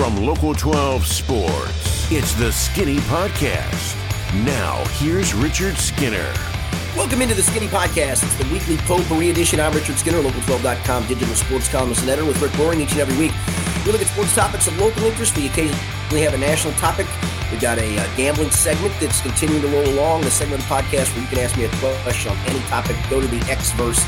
From Local 12 Sports, it's the Skinny Podcast. Now, here's Richard Skinner. Welcome into the Skinny Podcast. It's the weekly potpourri edition. I'm Richard Skinner, local12.com digital sports columnist and editor with Rick Broering each and every week. We look at sports topics of local interest. We occasionally have a national topic. We've got a uh, gambling segment that's continuing to roll along. The segment of the podcast where you can ask me a question on any topic. Go to the Xverse,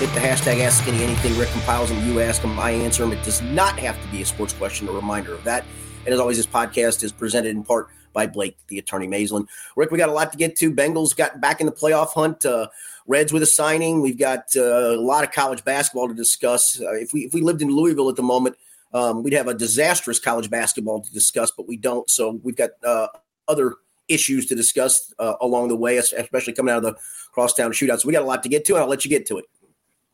hit the hashtag Ask Skinny Anything. Rick compiles them. You ask them. I answer them. It does not have to be a sports question. A reminder of that. And as always, this podcast is presented in part by Blake, the attorney Maislin. Rick, we got a lot to get to. Bengals got back in the playoff hunt. Uh, Reds with a signing. We've got uh, a lot of college basketball to discuss. Uh, if we if we lived in Louisville at the moment, um, we'd have a disastrous college basketball to discuss, but we don't. So we've got uh, other issues to discuss uh, along the way, especially coming out of the crosstown shootout. So we got a lot to get to, and I'll let you get to it.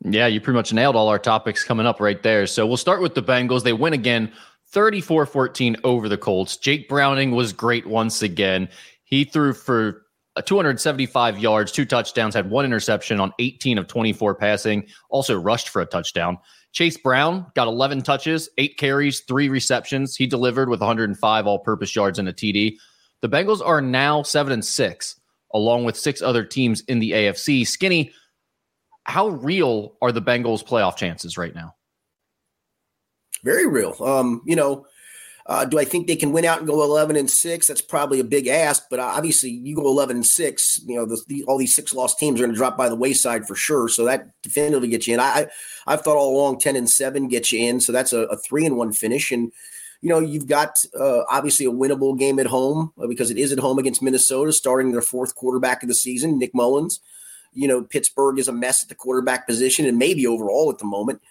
Yeah, you pretty much nailed all our topics coming up right there. So we'll start with the Bengals. They win again 34 14 over the Colts. Jake Browning was great once again. He threw for 275 yards, two touchdowns, had one interception on 18 of 24 passing, also rushed for a touchdown. Chase Brown got 11 touches, eight carries, three receptions. He delivered with 105 all purpose yards and a TD. The Bengals are now seven and six, along with six other teams in the AFC. Skinny, how real are the Bengals' playoff chances right now? Very real. Um, you know, uh, do I think they can win out and go 11 and six? That's probably a big ask, but obviously you go 11 and six, you know, the, the, all these six lost teams are going to drop by the wayside for sure. So that definitively gets you in. I, I've thought all along 10 and seven gets you in. So that's a, a three and one finish. And, you know, you've got uh, obviously a winnable game at home uh, because it is at home against Minnesota, starting their fourth quarterback of the season, Nick Mullens. You know, Pittsburgh is a mess at the quarterback position and maybe overall at the moment.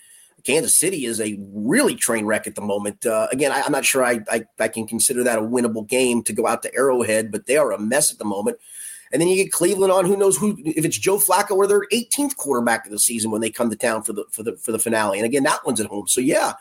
Kansas City is a really train wreck at the moment. Uh, again, I, am not sure I, I, I can consider that a winnable game to go out to Arrowhead, but they are a mess at the moment. And then you get Cleveland on. Who knows who if it's Joe Flacco or their 18th quarterback of the season when they come to town for the for the for the finale. And again, that one's at home. So yeah,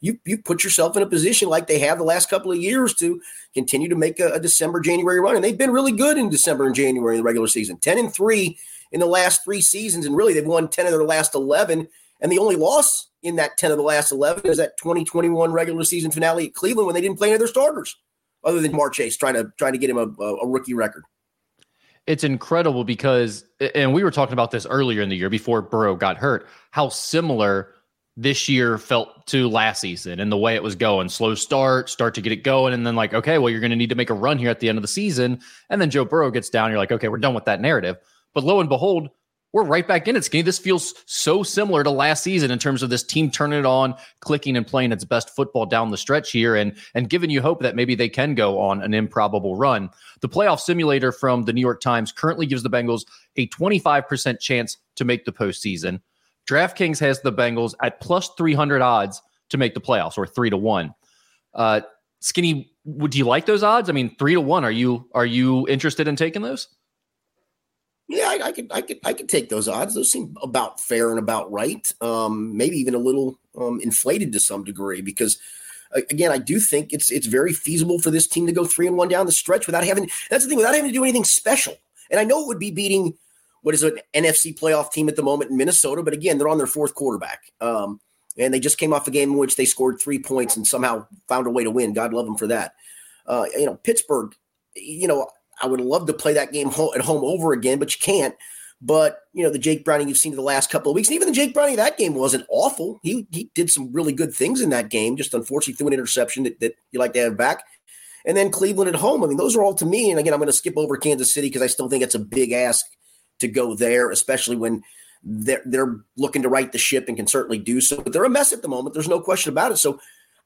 you you put yourself in a position like they have the last couple of years to continue to make a, a December January run. And they've been really good in December and January in the regular season. 10 and three in the last three seasons, and really they've won 10 of their last 11. And the only loss in that 10 of the last 11 is that 2021 regular season finale at Cleveland when they didn't play any of their starters other than Ja'Marr Chase trying to trying to get him a, a rookie record. It's incredible because and we were talking about this earlier in the year before Burrow got hurt, how similar this year felt to last season and the way it was going. Slow start, start to get it going, and then like, okay, well, you're going to need to make a run here at the end of the season. And then Joe Burrow gets down. You're like, okay, we're done with that narrative. But lo and behold, we're right back in it, Skinny. This feels so similar to last season in terms of this team turning it on, clicking and playing its best football down the stretch here, and and giving you hope that maybe they can go on an improbable run. The playoff simulator from the New York Times currently gives the Bengals a 25% chance to make the postseason. DraftKings has the Bengals at plus 300 odds to make the playoffs, or three to one. Uh, Skinny, would you like those odds? I mean, three to one. Are you are you interested in taking those? Yeah, I, I, could, I could, I could take those odds. Those seem about fair and about right. Um, maybe even a little um, inflated to some degree because, again, I do think it's it's very feasible for this team to go three and one down the stretch without having. That's the thing, without having to do anything special. And I know it would be beating what is an NFC playoff team at the moment in Minnesota, but again, they're on their fourth quarterback. Um, and they just came off a game in which they scored three points and somehow found a way to win. God love them for that. Uh, you know, Pittsburgh. You know, I would love to play that game at home over again, but you can't. But you know the Jake Browning you've seen the last couple of weeks, and even the Jake Browning that game wasn't awful. He he did some really good things in that game. Just unfortunately threw an interception that, that you like to have back. And then Cleveland at home. I mean, those are all to me. And again, I'm going to skip over Kansas City because I still think it's a big ask to go there, especially when they're, they're looking to right the ship and can certainly do so. But they're a mess at the moment. There's no question about it. So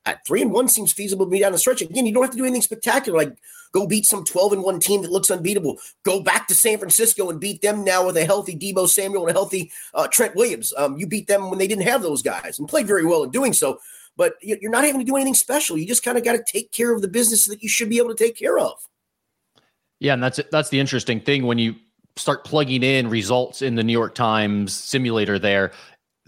at three and one seems feasible to be down the stretch. Again, you don't have to do anything spectacular. Like Go beat some 12 and 1 team that looks unbeatable. Go back to San Francisco and beat them now with a healthy Deebo Samuel and a healthy uh, Trent Williams. Um, you beat them when they didn't have those guys and played very well in doing so. But you're not having to do anything special. You just kind of got to take care of the business that you should be able to take care of. Yeah, and that's that's the interesting thing when you start plugging in results in the New York Times simulator there.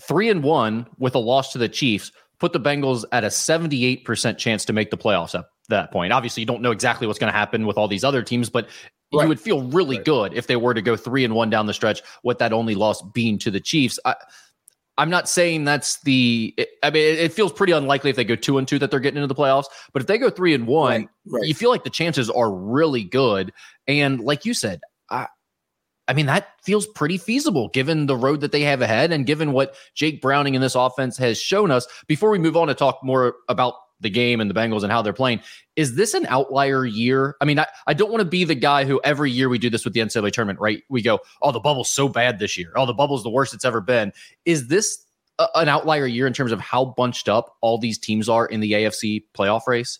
3 and 1 with a loss to the Chiefs put the Bengals at a 78% chance to make the playoffs at that point. Obviously, you don't know exactly what's going to happen with all these other teams, but right. you would feel really right. good if they were to go three and one down the stretch with that only loss being to the Chiefs. I, I'm not saying that's the. I mean, it feels pretty unlikely if they go two and two that they're getting into the playoffs. But if they go three and one, right. you feel like the chances are really good. And like you said, I, I mean, that feels pretty feasible given the road that they have ahead and given what Jake Browning in this offense has shown us. Before we move on to talk more about the game and the Bengals and how they're playing. Is this an outlier year? I mean, I, I don't want to be the guy who every year we do this with the NCAA tournament, right? We go, oh, the bubble's so bad this year. Oh, the bubble's the worst it's ever been. Is this a, an outlier year in terms of how bunched up all these teams are in the AFC playoff race?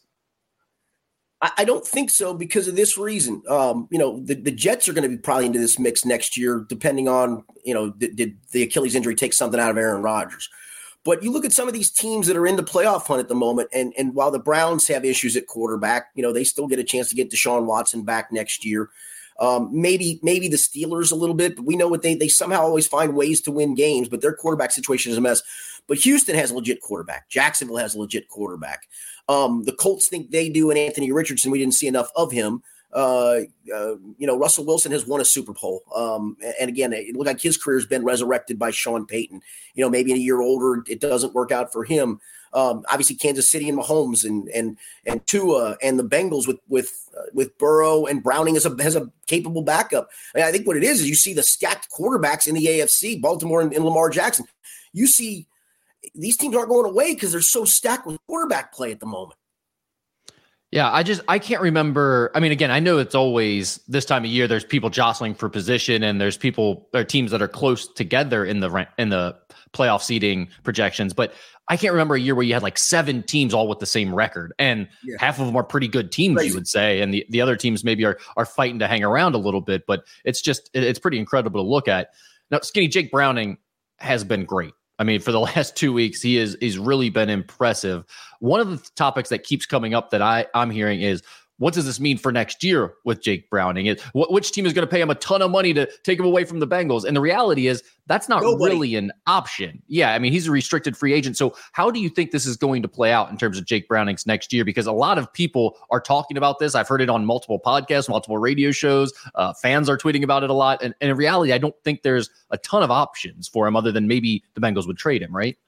I don't think so because of this reason. Um, you know, the, the Jets are going to be probably into this mix next year, depending on, you know, did, did the Achilles injury take something out of Aaron Rodgers? But you look at some of these teams that are in the playoff hunt at the moment, and and while the Browns have issues at quarterback, you know they still get a chance to get Deshaun Watson back next year. Um, maybe maybe the Steelers a little bit, but we know what they they somehow always find ways to win games. But their quarterback situation is a mess. But Houston has a legit quarterback. Jacksonville has a legit quarterback. Um, the Colts think they do, and Anthony Richardson, we didn't see enough of him. Uh, uh, you know, Russell Wilson has won a Super Bowl. Um, and again, it looked like his career has been resurrected by Sean Payton. You know, maybe a year older, it doesn't work out for him. Um, obviously, Kansas City and Mahomes and and and Tua and the Bengals with with uh, with Burrow and Browning as a as a capable backup. I, mean, I think what it is is you see the stacked quarterbacks in the AFC, Baltimore and, and Lamar Jackson. You see these teams aren't going away because they're so stacked with quarterback play at the moment. Yeah, I just I can't remember. I mean, again, I know it's always this time of year. There's people jostling for position, and there's people or teams that are close together in the in the playoff seeding projections. But I can't remember a year where you had like seven teams all with the same record, and yeah. half of them are pretty good teams, Crazy. you would say, and the, the other teams maybe are are fighting to hang around a little bit. But it's just it's pretty incredible to look at. Now, skinny Jake Browning has been great. I mean, for the last two weeks, he is he's really been impressive. One of the topics that keeps coming up that I I'm hearing is what does this mean for next year with Jake Browning? It, which team is going to pay him a ton of money to take him away from the Bengals? And the reality is that's not Nobody. really an option. Yeah, I mean he's a restricted free agent. So how do you think this is going to play out in terms of Jake Browning's next year? Because a lot of people are talking about this. I've heard it on multiple podcasts, multiple radio shows. Uh, fans are tweeting about it a lot. And, and in reality, I don't think there's a ton of options for him other than maybe the Bengals would trade him, right?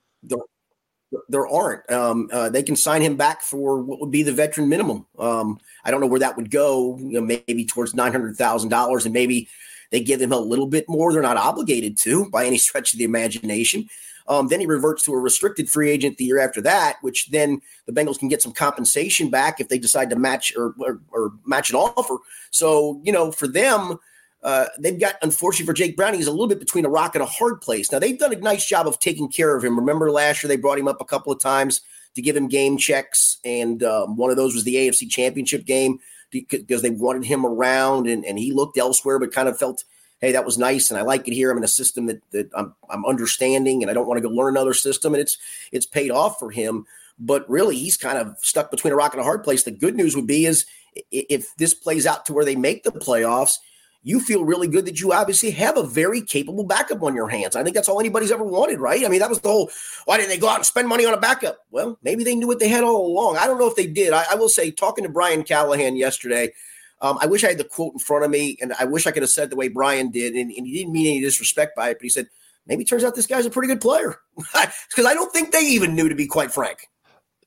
There aren't. Um, uh, they can sign him back for what would be the veteran minimum. Um, I don't know where that would go. You know, maybe towards nine hundred thousand dollars, and maybe they give him a little bit more. They're not obligated to by any stretch of the imagination. Um, then he reverts to a restricted free agent the year after that, which then the Bengals can get some compensation back if they decide to match or, or, or match an offer. So you know, for them uh, they've got, unfortunately for Jake Browning, he's a little bit between a rock and a hard place. Now, they've done a nice job of taking care of him. Remember last year, they brought him up a couple of times to give him game checks. And um, one of those was the AFC championship game because they wanted him around and, and he looked elsewhere, but kind of felt, hey, that was nice. And I like it here. I'm in a system that, that I'm, I'm understanding and I don't want to go learn another system. And it's, it's paid off for him. But really, he's kind of stuck between a rock and a hard place. The good news would be is if this plays out to where they make the playoffs – you feel really good that you obviously have a very capable backup on your hands. I think that's all anybody's ever wanted, right? I mean, that was the whole why didn't they go out and spend money on a backup? Well, maybe they knew what they had all along. I don't know if they did. I, I will say, talking to Brian Callahan yesterday, um, I wish I had the quote in front of me, and I wish I could have said the way Brian did, and, and he didn't mean any disrespect by it, but he said, maybe it turns out this guy's a pretty good player. Because I don't think they even knew, to be quite frank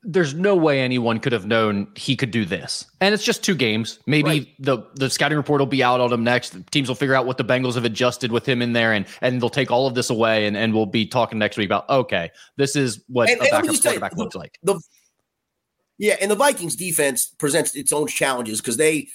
there's no way anyone could have known he could do this. And it's just two games. Maybe right. the the scouting report will be out on him next. The teams will figure out what the Bengals have adjusted with him in there and and they'll take all of this away and, and we'll be talking next week about okay, this is what and, a backup quarterback looks like. The, yeah, and the Vikings defense presents its own challenges because they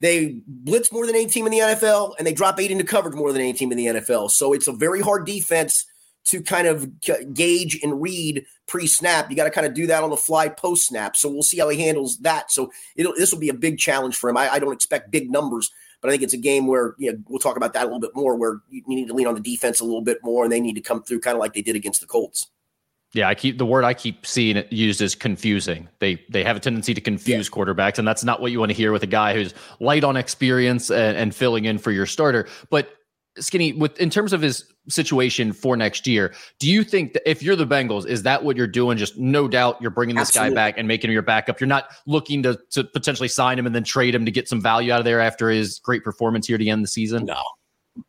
they blitz more than any team in the NFL and they drop eight into coverage more than any team in the NFL. So it's a very hard defense to kind of gauge and read pre-snap. You got to kind of do that on the fly post-snap. So we'll see how he handles that. So this will be a big challenge for him. I, I, don't expect big numbers, but I think it's a game where you know, we'll talk about that a little bit more, where you need to lean on the defense a little bit more, and they need to come through kind of like they did against the Colts. Yeah, I keep the word I keep seeing it used is confusing. They they have a tendency to confuse yeah. quarterbacks, and that's not what you want to hear with a guy who's light on experience and, and filling in for your starter. But Skinny, with in terms of his situation for next year, do you think that if you're the Bengals, is that what you're doing? Just no doubt, you're bringing this Absolutely. guy back and making him your backup. You're not looking to to potentially sign him and then trade him to get some value out of there after his great performance here to end the season. No,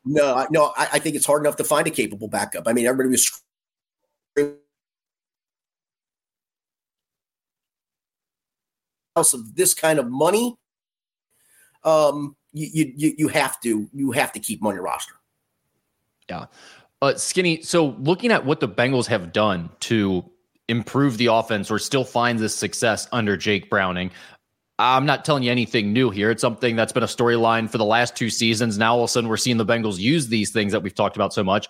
no, no. I, I think it's hard enough to find a capable backup. I mean, everybody was. House of this kind of money, um, you, you you have to you have to keep him on your roster. Yeah, uh, Skinny. So looking at what the Bengals have done to improve the offense or still find this success under Jake Browning. I'm not telling you anything new here. It's something that's been a storyline for the last two seasons. Now all of a sudden we're seeing the Bengals use these things that we've talked about so much.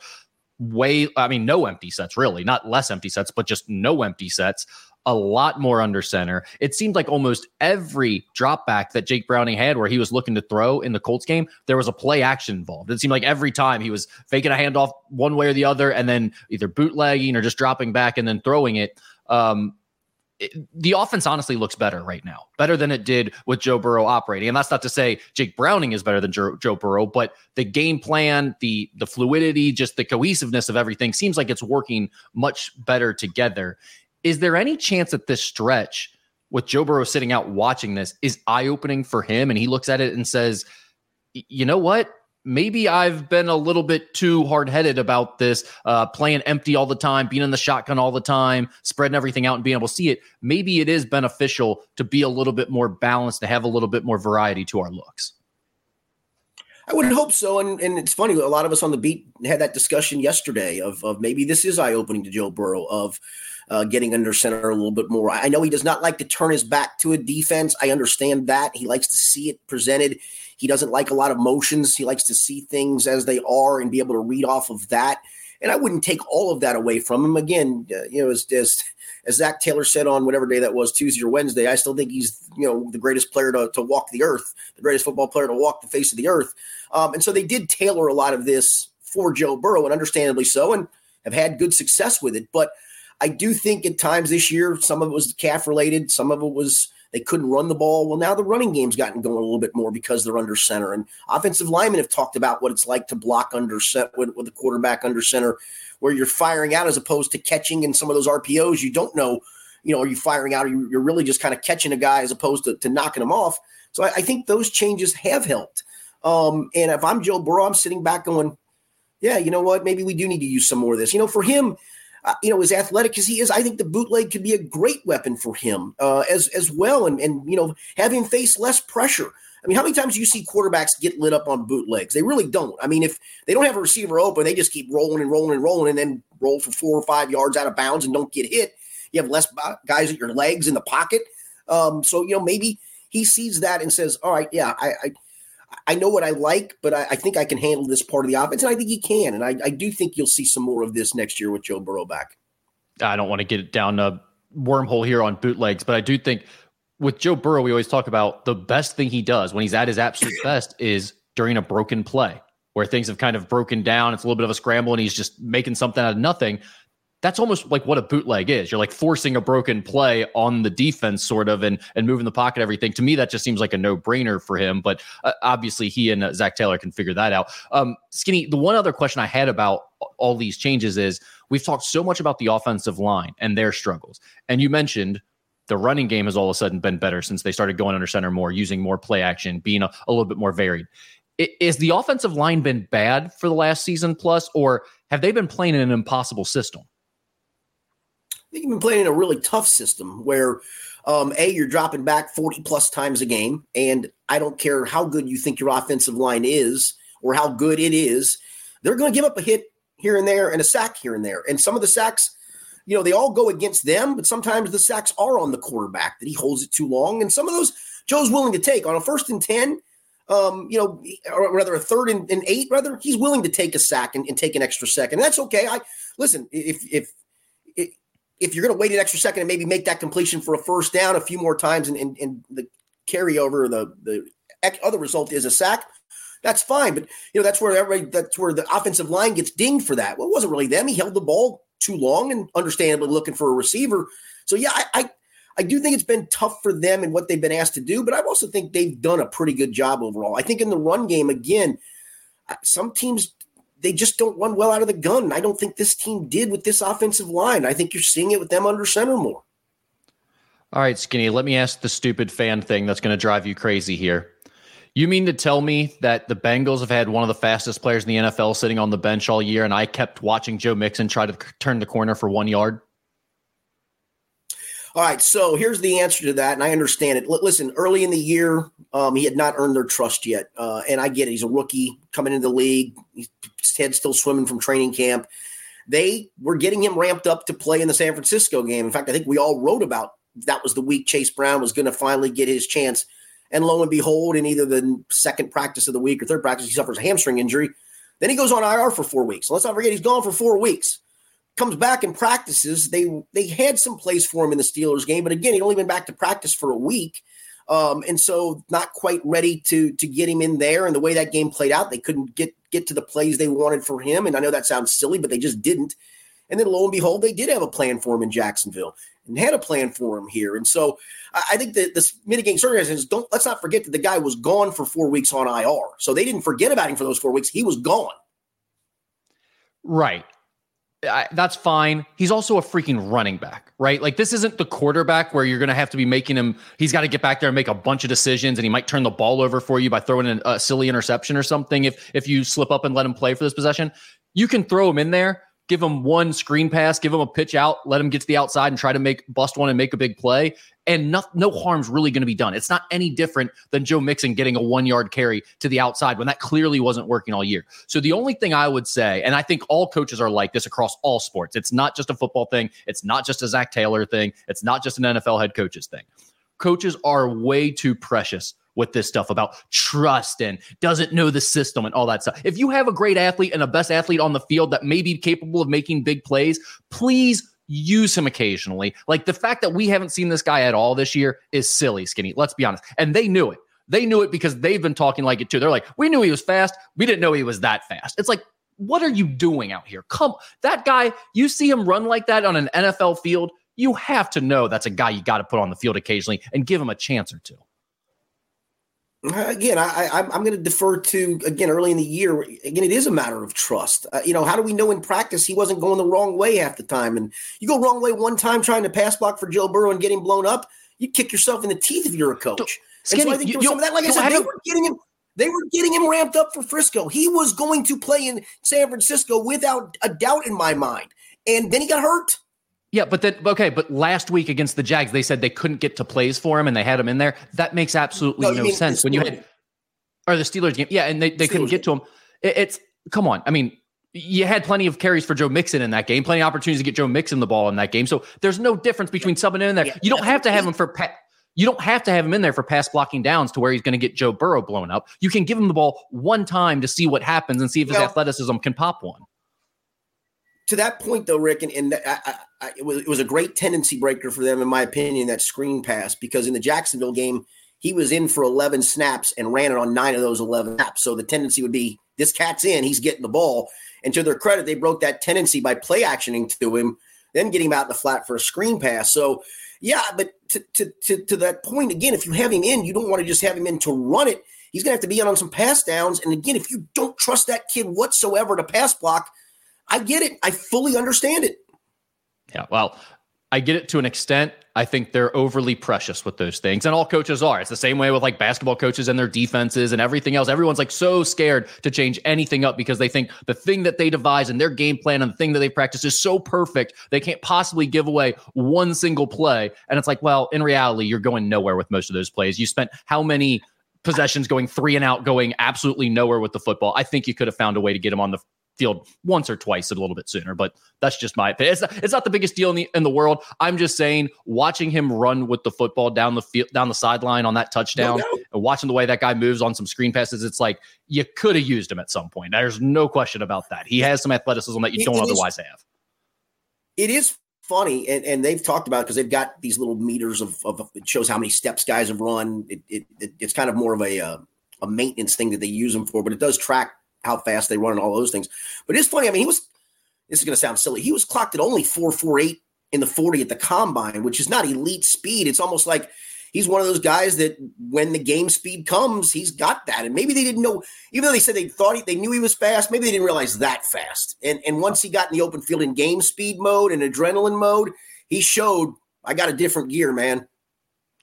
Way, I mean, no empty sets, really, not less empty sets, but just no empty sets a lot more under center. It seemed like almost every drop back that Jake Browning had where he was looking to throw in the Colts game, there was a play action involved. It seemed like every time he was faking a handoff one way or the other and then either bootlegging or just dropping back and then throwing it. Um, it, the offense honestly looks better right now, better than it did with Joe Burrow operating. And that's not to say Jake Browning is better than Joe, Joe Burrow, but the game plan, the the fluidity, just the cohesiveness of everything seems like it's working much better together. Is there any chance that this stretch with Joe Burrow sitting out watching this is eye opening for him and he looks at it and says, you know what? Maybe I've been a little bit too hard headed about this, uh, playing empty all the time, being in the shotgun all the time, spreading everything out and being able to see it. Maybe it is beneficial to be a little bit more balanced, to have a little bit more variety to our looks. I would hope so. And, and it's funny, a lot of us on the beat had that discussion yesterday of, of maybe this is eye opening to Joe Burrow, of, uh, getting under center a little bit more. I know he does not like to turn his back to a defense. I understand that. He likes to see it presented. He doesn't like a lot of motions. He likes to see things as they are and be able to read off of that. And I wouldn't take all of that away from him. Again, uh, you know, as, as as Zac Taylor said on whatever day that was, Tuesday or Wednesday, I still think he's you know the greatest player to, to walk the earth, the greatest football player to walk the face of the earth. Um, and so they did tailor a lot of this for Joe Burrow, and understandably so, and have had good success with it. But I do think at times this year, some of it was calf related, some of it was they couldn't run the ball. Well, now the running game's gotten going a little bit more because they're under center. And offensive linemen have talked about what it's like to block under set with, with the quarterback under center, where you're firing out as opposed to catching in some of those RPOs. You don't know, you know, are you firing out or you're really just kind of catching a guy as opposed to, to knocking him off. So I, I think those changes have helped. Um, and if I'm Joe Burrow, I'm sitting back going, yeah, you know what? Maybe we do need to use some more of this. You know, for him, uh, you know, as athletic as he is, I think the bootleg could be a great weapon for him uh, as as well, and and you know, have him face less pressure. I mean, how many times do you see quarterbacks get lit up on bootlegs? They really don't. I mean, if they don't have a receiver open, they just keep rolling and rolling and rolling, and then roll for four or five yards out of bounds and don't get hit. You have less guys at your legs in the pocket. Um, so you know, maybe he sees that and says, "All right, yeah, I, I I know what I like, but I, I, think I can handle this part of the offense, and I think he can. And I, I, do think you'll see some more of this next year with Joe Burrow back. I don't want to get down a wormhole here on bootlegs, but I do think with Joe Burrow, we always talk about the best thing he does when he's at his absolute best is during a broken play where things have kind of broken down. It's a little bit of a scramble, and he's just making something out of nothing that's almost like what a bootleg is. You're like forcing a broken play on the defense, sort of, and and moving the pocket, everything. To me, that just seems like a no brainer for him. But uh, obviously, he and uh, Zac Taylor can figure that out. Um, Skinny, the one other question I had about all these changes is we've talked so much about the offensive line and their struggles, and you mentioned the running game has all of a sudden been better since they started going under center more, using more play action, being a, a little bit more varied. Is the offensive line been bad for the last season plus, or have they been playing in an impossible system? Think you've been playing in a really tough system where um, a you're dropping back 40 plus times a game and i don't care how good you think your offensive line is or how good it is they're going to give up a hit here and there and a sack here and there and some of the sacks you know they all go against them but sometimes the sacks are on the quarterback that he holds it too long and some of those joe's willing to take on a first and 10 um, you know, or rather a third and, and, eight, rather, he's willing to take a sack and, and take an extra second. That's okay. I listen, if if if you're going to wait an extra second and maybe make that completion for a first down a few more times and, and, and the carryover, the, the other result is a sack, that's fine. But, you know, that's where everybody, that's where the offensive line gets dinged for that. Well, it wasn't really them. He held the ball too long and understandably looking for a receiver. So, yeah, I, I, I do think it's been tough for them and what they've been asked to do, but I also think they've done a pretty good job overall. I think in the run game, again, uh, some teams they just don't run well out of the gun. I don't think this team did with this offensive line. I think you're seeing it with them under center more. All right, Skinny, let me ask the stupid fan thing that's going to drive you crazy here. You mean to tell me that the Bengals have had one of the fastest players in the NFL sitting on the bench all year, and I kept watching Joe Mixon try to turn the corner for one yard? All right, so here's the answer to that, and I understand it. L- listen, early in the year, um, he had not earned their trust yet, uh, and I get it. He's a rookie coming into the league. His head's still swimming from training camp. They were getting him ramped up to play in the San Francisco game. In fact, I think we all wrote about that was the week Chase Brown was going to finally get his chance. And lo and behold, in either the second practice of the week or third practice, he suffers a hamstring injury. Then he goes on IR for four weeks. let's not forget he's gone for four weeks comes back and practices. They they had some place for him in the Steelers game, but again, he'd only been back to practice for a week. Um, and so not quite ready to to get him in there. And the way that game played out, they couldn't get get to the plays they wanted for him. And I know that sounds silly, but they just didn't. And then lo and behold, they did have a plan for him in Jacksonville and had a plan for him here. And so I think that this mitigating circumstances don't let's not forget that the guy was gone for four weeks on IR. So they didn't forget about him for those four weeks. He was gone. Right. I, that's fine. He's also a freaking running back, right? Like this isn't the quarterback where you're going to have to be making him. He's got to get back there and make a bunch of decisions, and he might turn the ball over for you by throwing in a silly interception or something. If if you slip up and let him play for this possession, you can throw him in there give him one screen pass, give him a pitch out, let him get to the outside and try to make bust one and make a big play. And no, no harm's really going to be done. It's not any different than Joe Mixon getting a one yard carry to the outside when that clearly wasn't working all year. So the only thing I would say, and I think all coaches are like this across all sports, it's not just a football thing, it's not just a Zac Taylor thing, it's not just an NFL head coaches thing. Coaches are way too precious with this stuff about trust and doesn't know the system and all that stuff. If you have a great athlete and a best athlete on the field that may be capable of making big plays, please use him occasionally. Like the fact that we haven't seen this guy at all this year is silly, skinny. Let's be honest. And they knew it. They knew it because they've been talking like it too. They're like, we knew he was fast. We didn't know he was that fast. It's like, what are you doing out here? Come, that guy, you see him run like that on an NFL field, you have to know that's a guy you got to put on the field occasionally and give him a chance or two. Again, I, I, am going to defer to again early in the year. Again, it is a matter of trust. Uh, you know, how do we know in practice he wasn't going the wrong way half the time? And you go wrong way one time trying to pass block for Joe Burrow and getting blown up, you kick yourself in the teeth if you're a coach. And so I think you, some of that. Like I said, they were getting him. They were getting him ramped up for Frisco. He was going to play in San Francisco without a doubt in my mind. And then he got hurt. Yeah, but then okay, but last week against the Jags, they said they couldn't get to plays for him and they had him in there. That makes absolutely no, no sense. When you had or the Steelers game, yeah, and they, they couldn't get to him. It, it's come on. I mean, you had plenty of carries for Joe Mixon in that game, plenty of opportunities to get Joe Mixon the ball in that game. So there's no difference between yeah. subbing in there. Yeah, you don't have to have him for pa- you don't have to have him in there for pass blocking downs to where he's going to get Joe Burrow blown up. You can give him the ball one time to see what happens and see if his well, athleticism can pop one to that point, though, Rick, and, and I, I, it, was, it was a great tendency breaker for them, in my opinion, that screen pass, because in the Jacksonville game, he was in for 11 snaps and ran it on nine of those 11 snaps. So the tendency would be this cat's in, he's getting the ball. And to their credit, they broke that tendency by play actioning to him, then getting him out in the flat for a screen pass. So, yeah, but to, to, to, to that point, again, if you have him in, you don't want to just have him in to run it. He's going to have to be in on some pass downs. And again, if you don't trust that kid whatsoever to pass block – I get it. I fully understand it. Yeah. Well, I get it to an extent. I think they're overly precious with those things. And all coaches are. It's the same way with like basketball coaches and their defenses and everything else. Everyone's like so scared to change anything up because they think the thing that they devise and their game plan and the thing that they practice is so perfect. They can't possibly give away one single play. And it's like, well, in reality, you're going nowhere with most of those plays. You spent how many possessions going three and out, going absolutely nowhere with the football. I think you could have found a way to get him on the field once or twice a little bit sooner, but that's just my opinion. It's not, it's not the biggest deal in the in the world. I'm just saying, watching him run with the football down the field, down the sideline on that touchdown, no and watching the way that guy moves on some screen passes, it's like you could have used him at some point. There's no question about that. He has some athleticism that you don't it otherwise have. It is funny, and, and they've talked about because they've got these little meters of, of it shows how many steps guys have run. It, it, it it's kind of more of a uh, a maintenance thing that they use them for, but it does track how fast they run and all those things. But it's funny. I mean, he was. This is going to sound silly. He was clocked at only four four eight in the forty at the combine, which is not elite speed. It's almost like he's one of those guys that when the game speed comes, he's got that. And maybe they didn't know, even though they said they thought he, they knew he was fast, maybe they didn't realize that fast. And and once he got in the open field in game speed mode and adrenaline mode, he showed I got a different gear, man.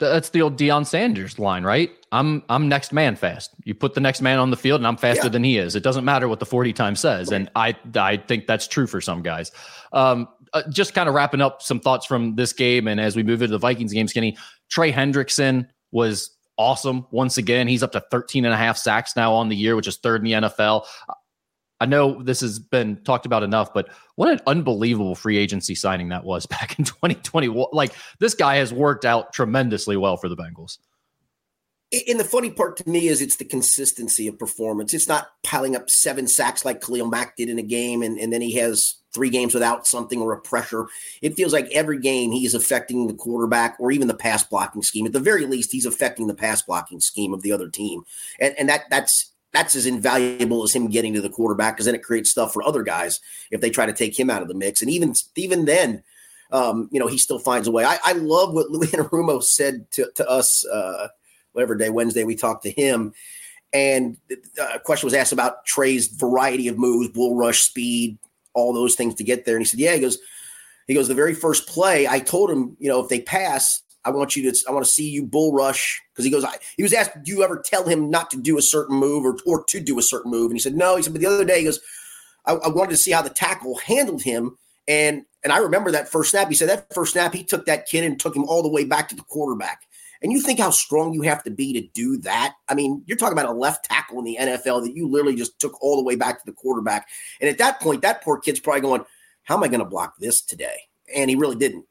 That's the old Deion Sanders line, right? I'm I'm next man fast. You put the next man on the field, and I'm faster yeah. than he is. It doesn't matter what the 40 time says, and I I think that's true for some guys. Um, uh, just kind of wrapping up some thoughts from this game, and as we move into the Vikings game, Skinny Trey Hendrickson was awesome once again. He's up to 13 and a half sacks now on the year, which is third in the NFL. I know this has been talked about enough, but what an unbelievable free agency signing that was back in 2020. Like this guy has worked out tremendously well for the Bengals. And the funny part to me is it's the consistency of performance. It's not piling up seven sacks like Khalil Mack did in a game, and, and then he has three games without something or a pressure. It feels like every game he is affecting the quarterback or even the pass blocking scheme. At the very least, he's affecting the pass blocking scheme of the other team, and and that that's that's as invaluable as him getting to the quarterback because then it creates stuff for other guys if they try to take him out of the mix. And even even then, um, you know, he still finds a way. I, I love what Louis Anarumo said to, to us, uh, whatever day, Wednesday, we talked to him. And uh, a question was asked about Trey's variety of moves, bull rush, speed, all those things to get there. And he said, Yeah, he goes, he goes, the very first play, I told him, you know, if they pass, I want you to, I want to see you bull rush. Cause he goes, I, he was asked, do you ever tell him not to do a certain move or, or to do a certain move? And he said, no. He said, but the other day he goes, I, I wanted to see how the tackle handled him. And, and I remember that first snap. He said that first snap, he took that kid and took him all the way back to the quarterback. And you think how strong you have to be to do that? I mean, you're talking about a left tackle in the NFL that you literally just took all the way back to the quarterback. And at that point, that poor kid's probably going, How am I going to block this today? And he really didn't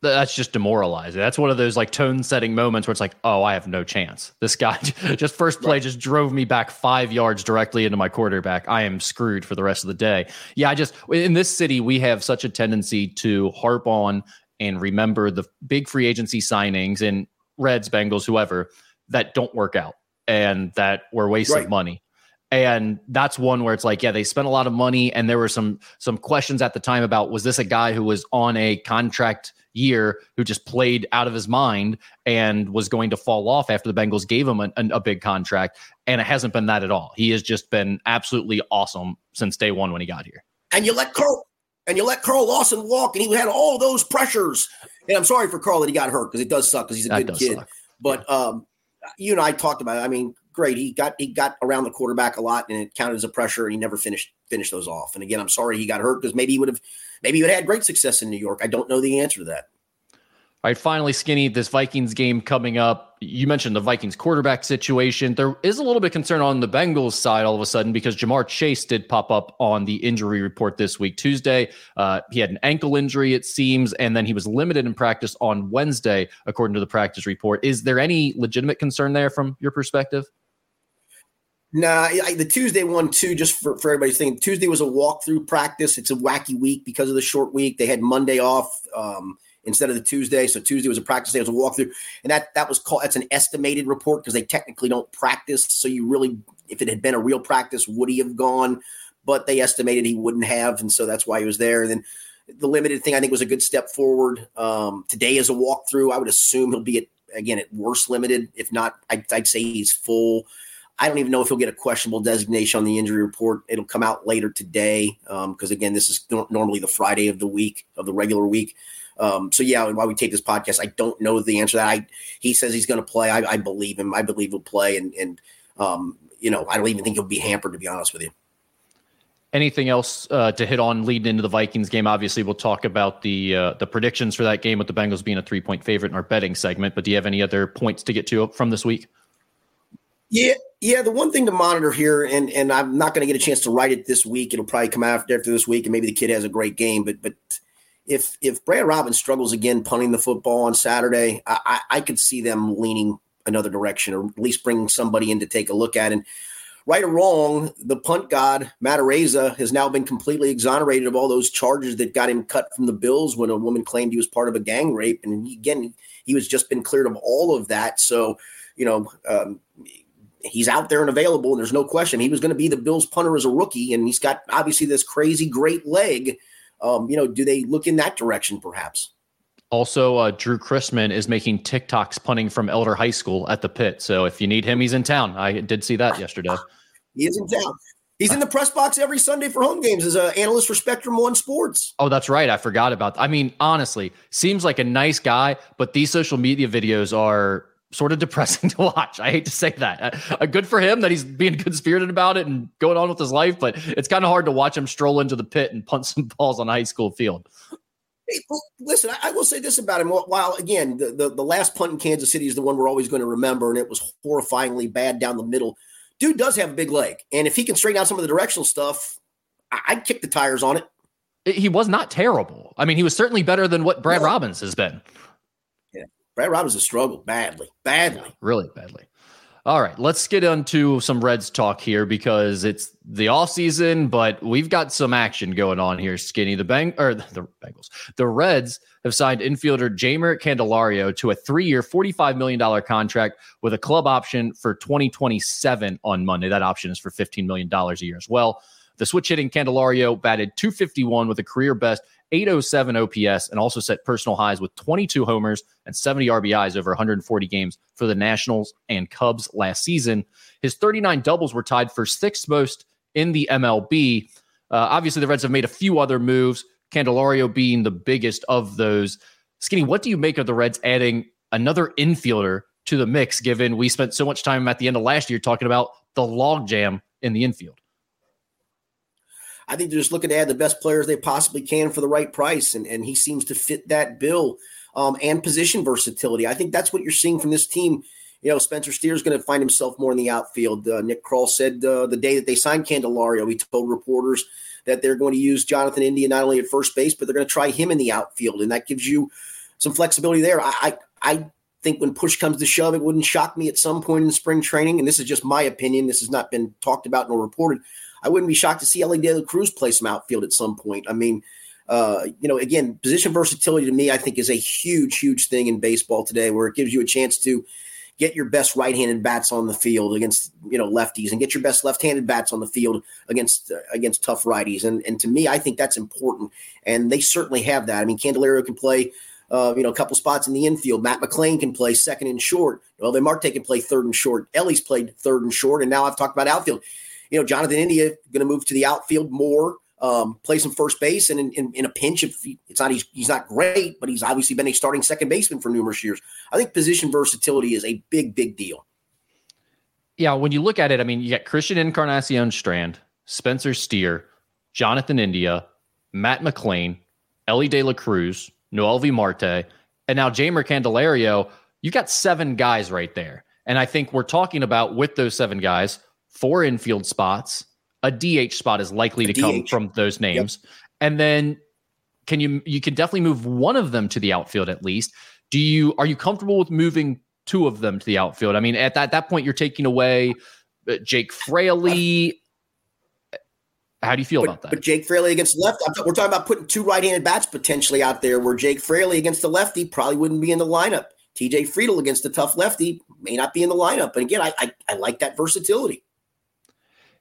that's just demoralizing. That's one of those like tone setting moments where it's like, oh, I have no chance. This guy just first play right. just drove me back five yards directly into my quarterback. I am screwed for the rest of the day. Yeah, I just in this city we have such a tendency to harp on and remember the big free agency signings and Reds, Bengals, whoever that don't work out and that were waste right. of money. And that's one where it's like yeah they spent a lot of money and there were some some questions at the time about was this a guy who was on a contract year who just played out of his mind and was going to fall off after the Bengals gave him a, a big contract? And it hasn't been that at all. He has just been absolutely awesome since day one when he got here. And you let Carl and you let Carl Lawson walk and he had all those pressures and I'm sorry for Carl that he got hurt because it does suck because he's a that good kid suck. but yeah. um you and I talked about it. I mean, great. He got he got around the quarterback a lot, and it counted as a pressure, and he never finished finished those off. And again, I'm sorry he got hurt because maybe he would have maybe he would have had great success in New York. I don't know the answer to that. All right, finally, Skinny, this Vikings game coming up. You mentioned the Vikings quarterback situation. There is a little bit of concern on the Bengals side all of a sudden because Ja'Marr Chase did pop up on the injury report this week, Tuesday. Uh, he had an ankle injury, it seems, and then he was limited in practice on Wednesday, according to the practice report. Is there any legitimate concern there from your perspective? Nah, I, the Tuesday one too. Just for, for everybody's thinking, Tuesday was a walkthrough practice. It's a wacky week because of the short week. They had Monday off um, instead of the Tuesday, so Tuesday was a practice day. It was a walkthrough, and that that was called. That's an estimated report because they technically don't practice. So you really, if it had been a real practice, would he have gone? But they estimated he wouldn't have, and so that's why he was there. And then the limited thing I think was a good step forward. Um, today is a walkthrough. I would assume he'll be at again at worst limited. If not, I'd, I'd say he's full. I don't even know if he'll get a questionable designation on the injury report. It'll come out later today because, um, again, this is normally the Friday of the week, of the regular week. Um, so, yeah, while we take this podcast, I don't know the answer to that. I, he says he's going to play. I, I, believe him. I believe he'll play. And, and um, you know, I don't even think he'll be hampered, to be honest with you. Anything else uh, to hit on leading into the Vikings game? Obviously, we'll talk about the uh, the predictions for that game with the Bengals being a three point favorite in our betting segment. But do you have any other points to get to from this week? Yeah, yeah. The one thing to monitor here, and and I'm not going to get a chance to write it this week. It'll probably come after after this week, and maybe the kid has a great game. But but if if Brad Robbins struggles again punting the football on Saturday, I, I, could see them leaning another direction, or at least bringing somebody in to take a look at. And right or wrong, the punt god Matt Araiza has now been completely exonerated of all those charges that got him cut from the Bills when a woman claimed he was part of a gang rape. And again, he was just been cleared of all of that. So you know. Um, he's out there and available, and there's no question he was going to be the Bills punter as a rookie, and he's got obviously this crazy great leg. Um, you know, do they look in that direction perhaps? Also, uh, Drue Chrisman is making TikToks punting from Elder High School at the pit. So if you need him, he's in town. I did see that yesterday. he is in town. He's in the press box every Sunday for home games as an analyst for Spectrum One Sports. Oh, that's right. I forgot about. That. I mean, honestly, seems like a nice guy, but these social media videos are sort of depressing to watch. I hate to say that. Uh, good for him that he's being good spirited about it and going on with his life, but it's kind of hard to watch him stroll into the pit and punt some balls on a high school field. Hey, listen, I, will say this about him. While again, the, the, the last punt in Kansas City is the one we're always going to remember, and it was horrifyingly bad down the middle. Dude does have a big leg, and if he can straighten out some of the directional stuff, I, I'd kick the tires on it. He was not terrible. I mean, he was certainly better than what Brad no. Robbins has been. Brad Robbins has struggled badly, badly, yeah, really badly. All right, let's get into some Reds talk here because it's the off season, but we've got some action going on here. Skinny, the bang or the Bengals, the Reds have signed infielder Jeimer Candelario to a three-year, forty-five million dollar contract with a club option for twenty twenty-seven on Monday. That option is for fifteen million dollars a year as well. The switch hitting Candelario batted 251 with a career best 807 OPS, and also set personal highs with 22 homers and 70 RBIs over 140 games for the Nationals and Cubs last season. His 39 doubles were tied for sixth most in the MLB. Uh, obviously, the Reds have made a few other moves, Candelario being the biggest of those. Skinny, what do you make of the Reds adding another infielder to the mix, given we spent so much time at the end of last year talking about the logjam in the infield? I think they're just looking to add the best players they possibly can for the right price, and and he seems to fit that bill. Um, and position versatility. I think that's what you're seeing from this team. You know, Spencer Steer is going to find himself more in the outfield. Uh, Nick Krall said uh, the day that they signed Candelario, he told reporters that they're going to use Jonathan India not only at first base, but they're going to try him in the outfield, and that gives you some flexibility there. I, I, I think when push comes to shove, it wouldn't shock me at some point in spring training, and this is just my opinion. This has not been talked about nor reported. I wouldn't be shocked to see Elly De La Cruz play some outfield at some point. I mean, uh, you know, again, position versatility to me, I think, is a huge, huge thing in baseball today, where it gives you a chance to get your best right-handed bats on the field against you know lefties, and get your best left-handed bats on the field against uh, against tough righties. And and to me, I think that's important, and they certainly have that. I mean, Candelario can play. Uh, you know, a couple spots in the infield. Matt McLain can play second and short. Well, then Marte can play third and short. Elly's played third and short, and now I've talked about outfield you know, Jonathan India going to move to the outfield more, um, play some first base, and in, in, in a pinch, if he, it's not he's, he's not great, but he's obviously been a starting second baseman for numerous years. I think position versatility is a big, big deal. Yeah, when you look at it, I mean, you got Christian Encarnacion Strand, Spencer Steer, Jonathan India, Matt McLain, Elly De La Cruz, Noelvi Marte, and now Jeimer Candelario. You got seven guys right there. And I think we're talking about with those seven guys, four infield spots. A DH spot is likely to DH. come from those names. Yep. And then can you you can definitely move one of them to the outfield at least. Do you are you comfortable with moving two of them to the outfield? I mean, at that, that point, you're taking away uh, Jake Fraley. How do you feel but, about that? But Jake Fraley against left, we're talking about putting two right-handed bats potentially out there. Where Jake Fraley against the lefty probably wouldn't be in the lineup. TJ Friedl against the tough lefty may not be in the lineup. But again, I, I, I like that versatility.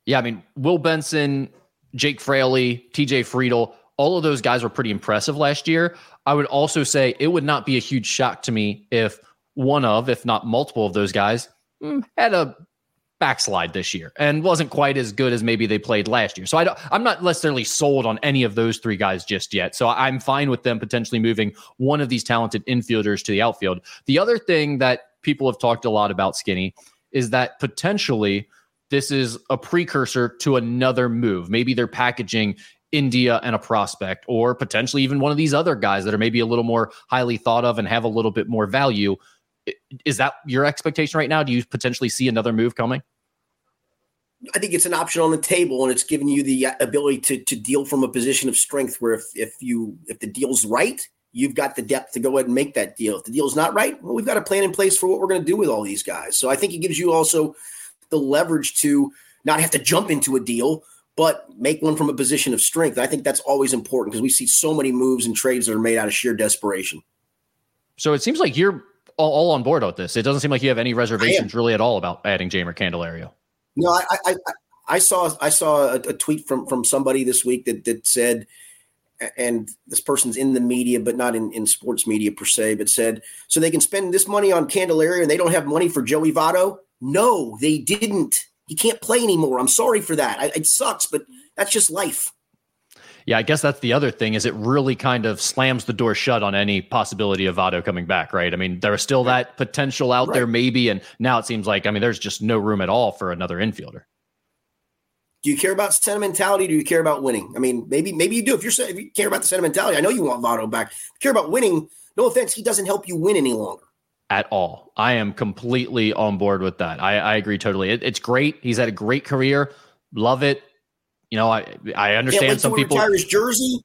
Yeah, I mean, Will Benson, Jake Fraley, TJ Friedl, all of those guys were pretty impressive last year. I would also say it would not be a huge shock to me if one of, if not multiple of those guys mm, had a backslide this year and wasn't quite as good as maybe they played last year. So I don't, I am not necessarily sold on any of those three guys just yet. So I'm fine with them potentially moving one of these talented infielders to the outfield. The other thing that people have talked a lot about, Skinny, is that potentially this is a precursor to another move. Maybe they're packaging India and a prospect, or potentially even one of these other guys that are maybe a little more highly thought of and have a little bit more value. Is that your expectation right now? Do you potentially see another move coming? I think it's an option on the table, and it's giving you the uh, ability to to deal from a position of strength. Where if if you if the deal's right, you've got the depth to go ahead and make that deal. If the deal's not right, well, we've got a plan in place for what we're going to do with all these guys. So I think it gives you also the leverage to not have to jump into a deal, but make one from a position of strength. I think that's always important because we see so many moves and trades that are made out of sheer desperation. So it seems like you're all, all on board with this. It doesn't seem like you have any reservations really at all about adding Jeimer Candelario. No, I, I, I saw I saw a, a, tweet from from somebody this week that that said, and this person's in the media, but not in, in sports media per se, but said so they can spend this money on Candelario and they don't have money for Joey Votto. No, they didn't. He can't play anymore. I'm sorry for that. I, it sucks, but that's just life. Yeah, I guess that's the other thing is it really kind of slams the door shut on any possibility of Votto coming back, right? I mean, there is still that potential out right. there maybe, and now it seems like I mean, there's just no room at all for another infielder. Do you care about sentimentality? do you care about winning? I mean, maybe maybe you do. If you're if you care about the sentimentality, I know you want Votto back. If you care about winning, no offense, he doesn't help you win any longer. At all. I am completely on board with that. I, I agree totally. It, it's great. He's had a great career. Love it you know, I I understand some people retire his jersey.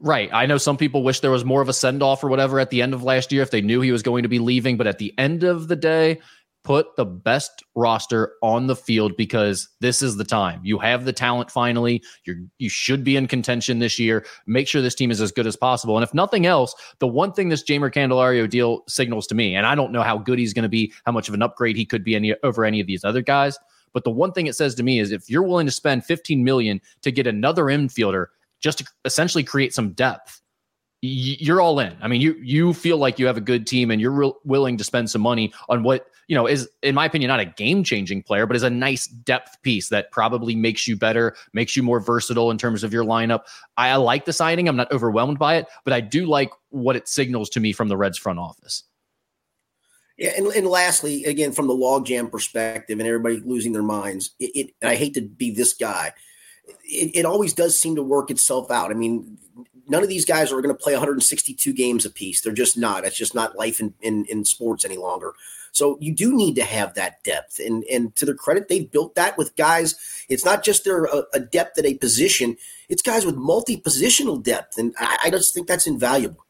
Right. I know some people wish there was more of a send off or whatever at the end of last year if they knew he was going to be leaving. But at the end of the day, put the best roster on the field because this is the time. You have the talent finally. You you should be in contention this year. Make sure this team is as good as possible. And if nothing else, the one thing this Jeimer Candelario deal signals to me, and I don't know how good he's going to be, how much of an upgrade he could be any over any of these other guys, but the one thing it says to me is if you're willing to spend 15 million to get another infielder just to essentially create some depth, you're all in. I mean, you you feel like you have a good team and you're real willing to spend some money on what you know is, in my opinion, not a game changing player, but is a nice depth piece that probably makes you better, makes you more versatile in terms of your lineup. I, like the signing. I'm not overwhelmed by it, but I do like what it signals to me from the Reds front office. Yeah, and, and lastly, again, from the logjam perspective and everybody losing their minds, it, it I hate to be this guy. It, it, always does seem to work itself out. I mean, none of these guys are going to play 162 games apiece. They're just not. It's just not life in, in, in sports any longer. So you do need to have that depth. And and to their credit, they've built that with guys. It's not just their a, a depth at a position. It's guys with multi positional depth, and I, I just think that's invaluable.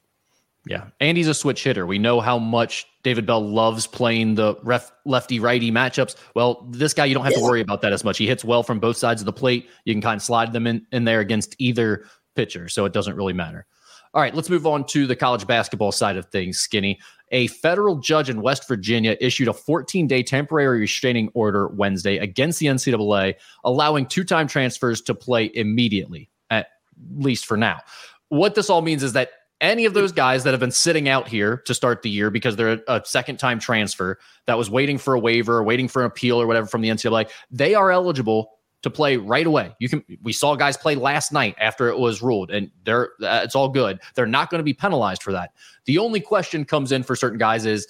Yeah. Andy's a switch hitter. We know how much David Bell loves playing the ref, lefty righty matchups. Well, this guy, you don't have yeah. to worry about that as much. He hits well from both sides of the plate. You can kind of slide them in, in there against either pitcher. So it doesn't really matter. All right, let's move on to the college basketball side of things, Skinny. A federal judge in West Virginia issued a 14 day temporary restraining order Wednesday against the NCAA, allowing two time transfers to play immediately, at least for now. What this all means is that any of those guys that have been sitting out here to start the year because they're a second time transfer that was waiting for a waiver, waiting for an appeal or whatever from the NCAA, they are eligible to play right away. You can we saw guys play last night after it was ruled and they're uh, it's all good. They're not going to be penalized for that. The only question comes in for certain guys is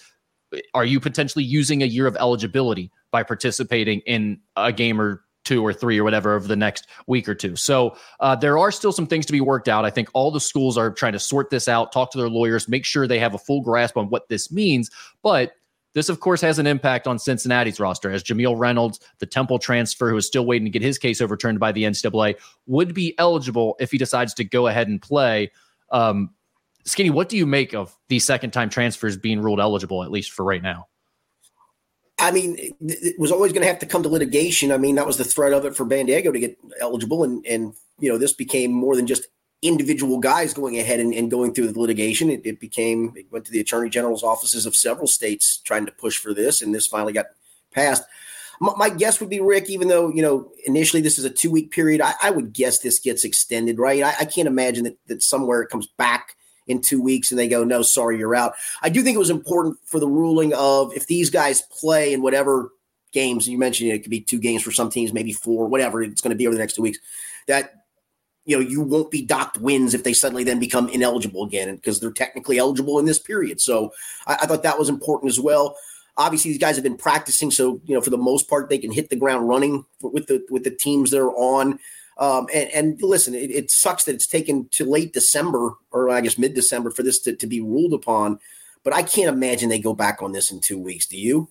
are you potentially using a year of eligibility by participating in a game or two or three or whatever over the next week or two. So uh, there are still some things to be worked out. I think all the schools are trying to sort this out, talk to their lawyers, make sure they have a full grasp on what this means. But this, of course, has an impact on Cincinnati's roster as Jamille Reynolds, the Temple transfer, who is still waiting to get his case overturned by the NCAA, would be eligible if he decides to go ahead and play. Um, Skinny, what do you make of these second time transfers being ruled eligible, at least for right now? I mean, it was always going to have to come to litigation. I mean, that was the threat of it for Bandaogo to get eligible, and and you know, this became more than just individual guys going ahead and, and going through the litigation. It, it, became it went to the attorney general's offices of several states trying to push for this, and this finally got passed. My, my guess would be Rick, even though you know initially this is a two week period, I, I, would guess this gets extended, right? I, I can't imagine that that somewhere it comes back in two weeks and they go, no, sorry, you're out. I do think it was important for the ruling of if these guys play in whatever games you mentioned, it could be two games for some teams, maybe four, whatever it's going to be over the next two weeks, that you know you won't be docked wins if they suddenly then become ineligible again because they're technically eligible in this period. So I, I thought that was important as well obviously these guys have been practicing so you know for the most part they can hit the ground running with the with the teams they're on um, and, and, listen, it, it, sucks that it's taken to late December or I guess mid December for this to, to be ruled upon. But I can't imagine they go back on this in two weeks. Do you?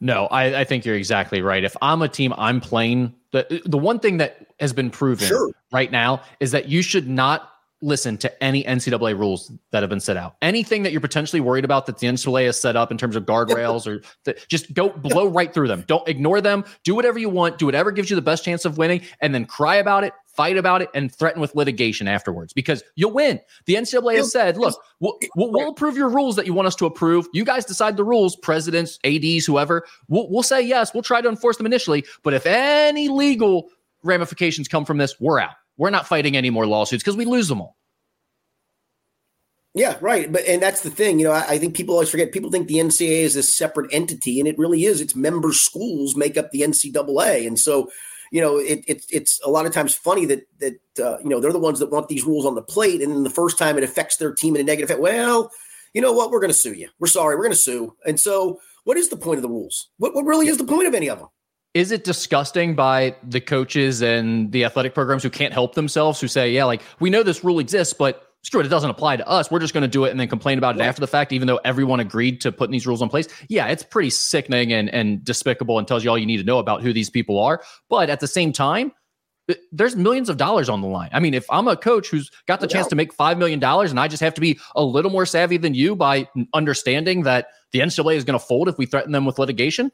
No, I, I think you're exactly right. If I'm a team, I'm playing the the one thing that has been proven sure. right now is that you should not listen to any NCAA rules that have been set out. Anything that you're potentially worried about that the NCAA has set up in terms of guardrails or th- just go blow right through them. Don't ignore them. Do whatever you want. Do whatever gives you the best chance of winning, and then cry about it, fight about it, and threaten with litigation afterwards because you'll win. The NCAA has said, "Look, we'll, we'll, we'll approve your rules that you want us to approve. You guys decide the rules, presidents, ads, whoever. We'll, we'll say yes. We'll try to enforce them initially, but if any legal ramifications come from this, we're out." We're not fighting any more lawsuits because we lose them all. Yeah, right. But and that's the thing, you know, I, I, think people always forget. People think the NCAA is a separate entity, and it really is. Its member schools make up the NCAA, and so you know, it, it, it's a lot of times funny that that uh, you know they're the ones that want these rules on the plate, and the first time it affects their team in a negative. Well, you know what? We're going to sue you. We're sorry. We're going to sue. And so, what is the point of the rules? What what really is the point of any of them? Is it disgusting by the coaches and the athletic programs who can't help themselves, who say, "Yeah, like we know this rule exists, but." Screw it, it doesn't apply to us. We're just going to do it and then complain about it after the fact, even though everyone agreed to putting these rules in place. Yeah, it's pretty sickening and, and despicable and tells you all you need to know about who these people are. But at the same time, there's millions of dollars on the line. I mean, if I'm a coach who's got the chance to make $5 million and I just have to be a little more savvy than you by understanding that the NCAA is going to fold if we threaten them with litigation,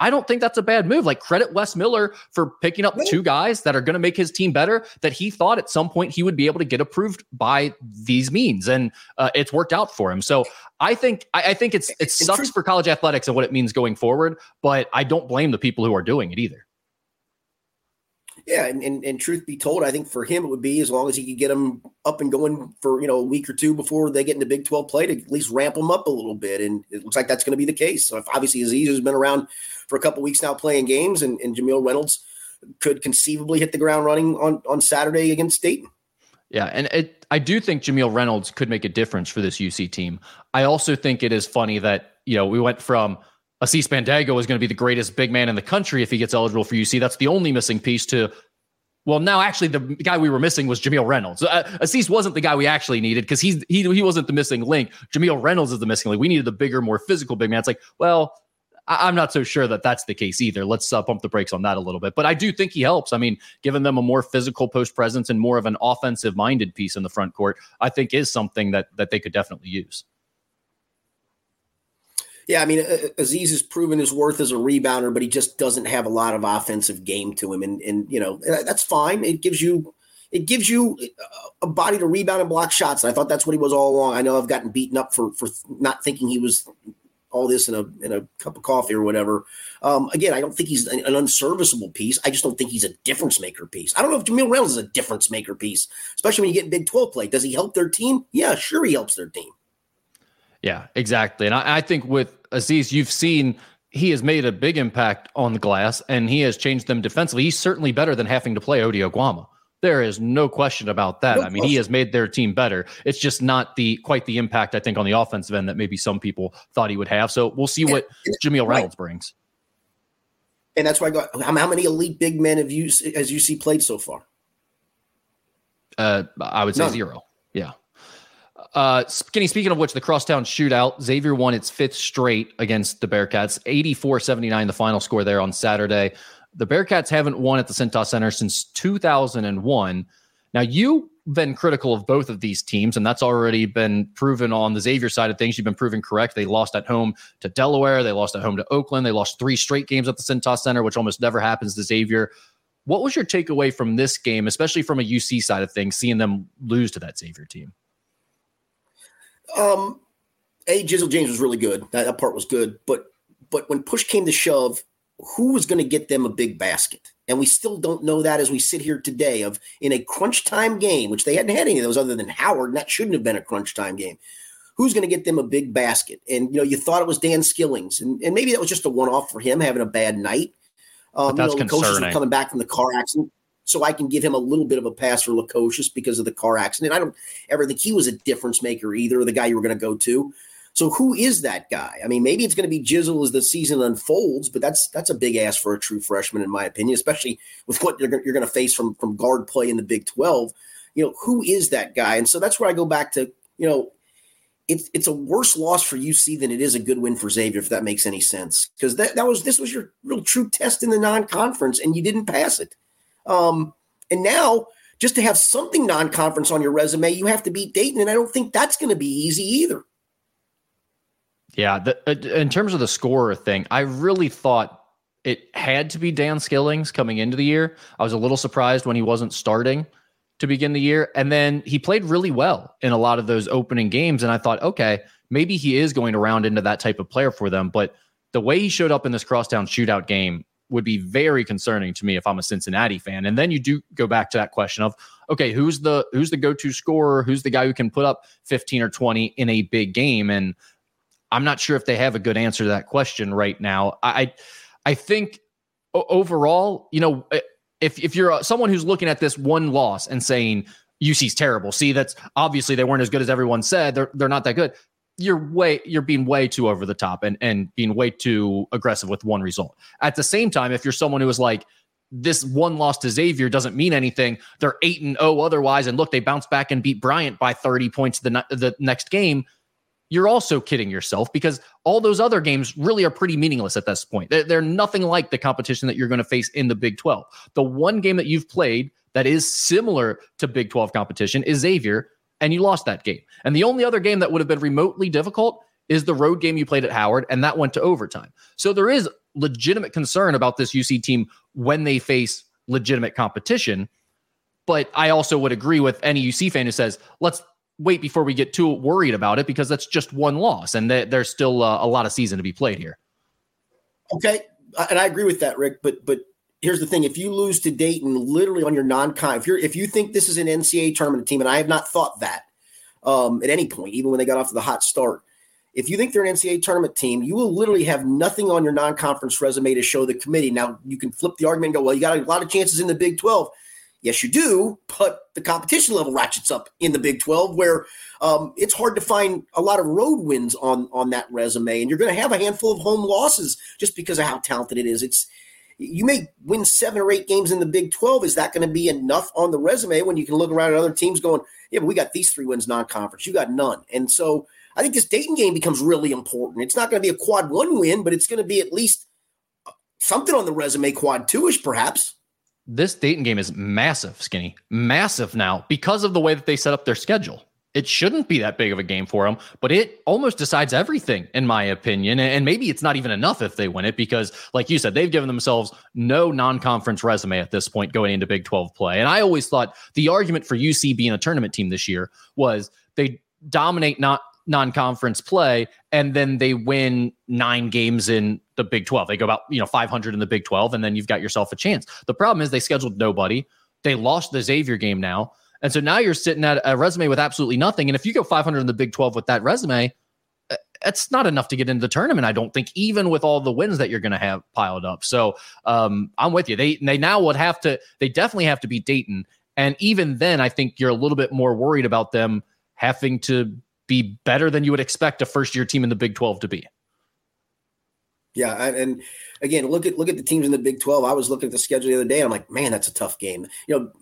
I don't think that's a bad move. Like credit Wes Miller for picking up two guys that are going to make his team better that he thought at some point he would be able to get approved by these means, and uh, it's worked out for him. So I think I, I think it's it sucks for college athletics and what it means going forward, but I don't blame the people who are doing it either. Yeah, and, and, and truth be told, I think for him it would be as long as he could get them up and going for you know a week or two before they get into Big Twelve play to at least ramp them up a little bit, and it looks like that's going to be the case. So if obviously Aziz has been around for a couple weeks now playing games, and, and Jamille Reynolds could conceivably hit the ground running on on Saturday against Dayton. Yeah, and it, I do think Jamille Reynolds could make a difference for this UC team. I also think it is funny that you know we went from Aziz Bandaogo is going to be the greatest big man in the country if he gets eligible for UC. That's the only missing piece to. Well, now actually the guy we were missing was Jamille Reynolds. Uh, wasn't the guy we actually needed because he's he he wasn't the missing link. Jamille Reynolds is the missing link. We needed the bigger, more physical big man. It's like, well, I, am not so sure that that's the case either. Let's uh, pump the brakes on that a little bit. But I do think he helps. I mean, giving them a more physical post presence and more of an offensive minded piece in the front court, I think is something that that they could definitely use. Yeah, I mean, Aziz has proven his worth as a rebounder, but he just doesn't have a lot of offensive game to him, and and you know that's fine. It gives you it gives you a body to rebound and block shots. And I thought that's what he was all along. I know I've gotten beaten up for for not thinking he was all this in a in a cup of coffee or whatever. Um, again, I don't think he's an, unserviceable piece. I just don't think he's a difference maker piece. I don't know if Jamille Reynolds is a difference maker piece, especially when you get Big Twelve play. Does he help their team? Yeah, sure, he helps their team. Yeah, exactly. And I, I think with Aziz, you've seen he has made a big impact on the glass, and he has changed them defensively. He's certainly better than having to play Ody Oguama. There is no question about that. No I mean, question. he has made their team better. It's just not the quite the impact I think on the offensive end that maybe some people thought he would have. So we'll see what and, Reynolds right. brings. And that's why I got how, how many elite big men have you as you see played so far? Uh, I would say None. zero. Yeah. Uh, Skinny, speaking of which, the crosstown shootout, Xavier won its fifth straight against the Bearcats, 84 79, the final score there on Saturday. The Bearcats haven't won at the Cintas Center since 2001. Now, you've been critical of both of these teams, and that's already been proven on the Xavier side of things. You've been proven correct. They lost at home to Delaware, they lost at home to Oakland, they lost three straight games at the Cintas Center, which almost never happens to Xavier. What was your takeaway from this game, especially from a UC side of things, seeing them lose to that Xavier team? Um, a Jizzle James was really good. That, that part was good, but but when push came to shove, who was going to get them a big basket? And we still don't know that as we sit here today. Of in a crunch time game, which they hadn't had any of those other than Howard, and that shouldn't have been a crunch time game. Who's going to get them a big basket? And you know, you thought it was Dan Skillings, and, and maybe that was just a one off for him having a bad night. Um, that's you know, concerning. coming back from the car accident, so I can give him a little bit of a pass for Lukosius because of the car accident. I don't ever think he was a difference maker either, the guy you were going to go to. So who is that guy? I mean, maybe it's going to be Jizzle as the season unfolds, but that's that's a big ask for a true freshman, in my opinion, especially with what you're, you're going to face from from guard play in the Big Twelve. You know, who is that guy? And so that's where I go back to you know. It's, it's a worse loss for UC than it is a good win for Xavier, if that makes any sense. Because that, that was this was your real true test in the non-conference, and you didn't pass it. Um, and now just to have something non-conference on your resume, you have to beat Dayton, and I don't think that's going to be easy either. Yeah, the, uh, in terms of the scorer thing, I really thought it had to be Dan Skillings coming into the year. I was a little surprised when he wasn't starting to begin the year, and then he played really well in a lot of those opening games, and I thought, okay, maybe he is going to round into that type of player for them. But the way he showed up in this crosstown shootout game would be very concerning to me if I'm a Cincinnati fan. And then you do go back to that question of, okay, who's the who's the go-to scorer? Who's the guy who can put up 15 or 20 in a big game? And I'm not sure if they have a good answer to that question right now. I I think overall, you know, eh, if if you're someone who's looking at this one loss and saying UC's terrible, see that's obviously they weren't as good as everyone said. They're they're not that good. You're way you're being way too over the top and and being way too aggressive with one result. At the same time, if you're someone who is like this one loss to Xavier doesn't mean anything. They're eight and 0 otherwise, and look, they bounced back and beat Bryant by thirty points the the next game. You're also kidding yourself because all those other games really are pretty meaningless at this point. They're, they're nothing like the competition that you're going to face in the Big 12. The one game that you've played that is similar to Big 12 competition is Xavier, and you lost that game. And the only other game that would have been remotely difficult is the road game you played at Howard, and that went to overtime. So there is legitimate concern about this UC team when they face legitimate competition. But I also would agree with any UC fan who says, let's wait before we get too worried about it because that's just one loss and there's still uh, a lot of season to be played here. Okay. And I agree with that, Rick. But, but, Here's the thing: if you lose to Dayton, literally on your non-con, if you're if you think this is an NCAA tournament team, and I have not thought that um, at any point, even when they got off to the hot start, if you think they're an NCAA tournament team, you will literally have nothing on your non-conference resume to show the committee. Now you can flip the argument and go, well, you got a lot of chances in the Big 12. Yes, you do, but the competition level ratchets up in the Big 12, where um, it's hard to find a lot of road wins on on that resume, and you're going to have a handful of home losses just because of how talented it is. It's you may win seven or eight games in the Big 12. Is that going to be enough on the resume when you can look around at other teams going, yeah, but we got these three wins non-conference, you got none, and so I think this Dayton game becomes really important. It's not going to be a quad one win, but it's going to be at least uh, something on the resume, quad two ish, perhaps. This Dayton game is massive, skinny, massive now because of the way that they set up their schedule. It shouldn't be that big of a game for them, but it almost decides everything, in my opinion. And maybe it's not even enough if they win it because, like you said, they've given themselves no non conference resume at this point going into Big 12 play. And I always thought the argument for UC being a tournament team this year was they dominate not non-conference play and then they win nine games in the Big 12. They go about, you know, 500 in the Big 12 and then you've got yourself a chance. The problem is they scheduled nobody. They lost the Xavier game now. And so now you're sitting at a resume with absolutely nothing and if you go 500 in the Big 12 with that resume, it's not enough to get into the tournament. I don't think, even with all the wins that you're going to have piled up. So um, I'm with you. They they now would have to. They definitely have to beat Dayton, and even then, I think you're a little bit more worried about them having to be better than you would expect a first year team in the Big 12 to be. Yeah, and again, look at look at the teams in the Big 12. I was looking at the schedule the other day. And I'm like, man, that's a tough game. You know,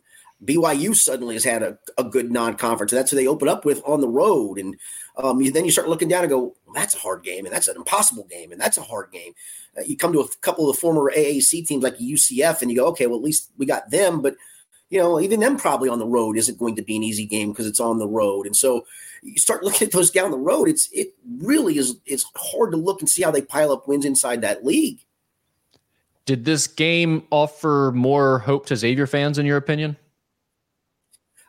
BYU suddenly has had a, a good non-conference. That's who they open up with on the road, and um, you, then you start looking down and go, well, "That's a hard game, and that's an impossible game, and that's a hard game." Uh, you come to a couple of the former AAC teams like UCF, and you go, "Okay, well at least we got them," but you know, even them probably on the road isn't going to be an easy game because it's on the road. And so you start looking at those down the road, it's it really is it's hard to look and see how they pile up wins inside that league. Did this game offer more hope to Xavier fans in your opinion?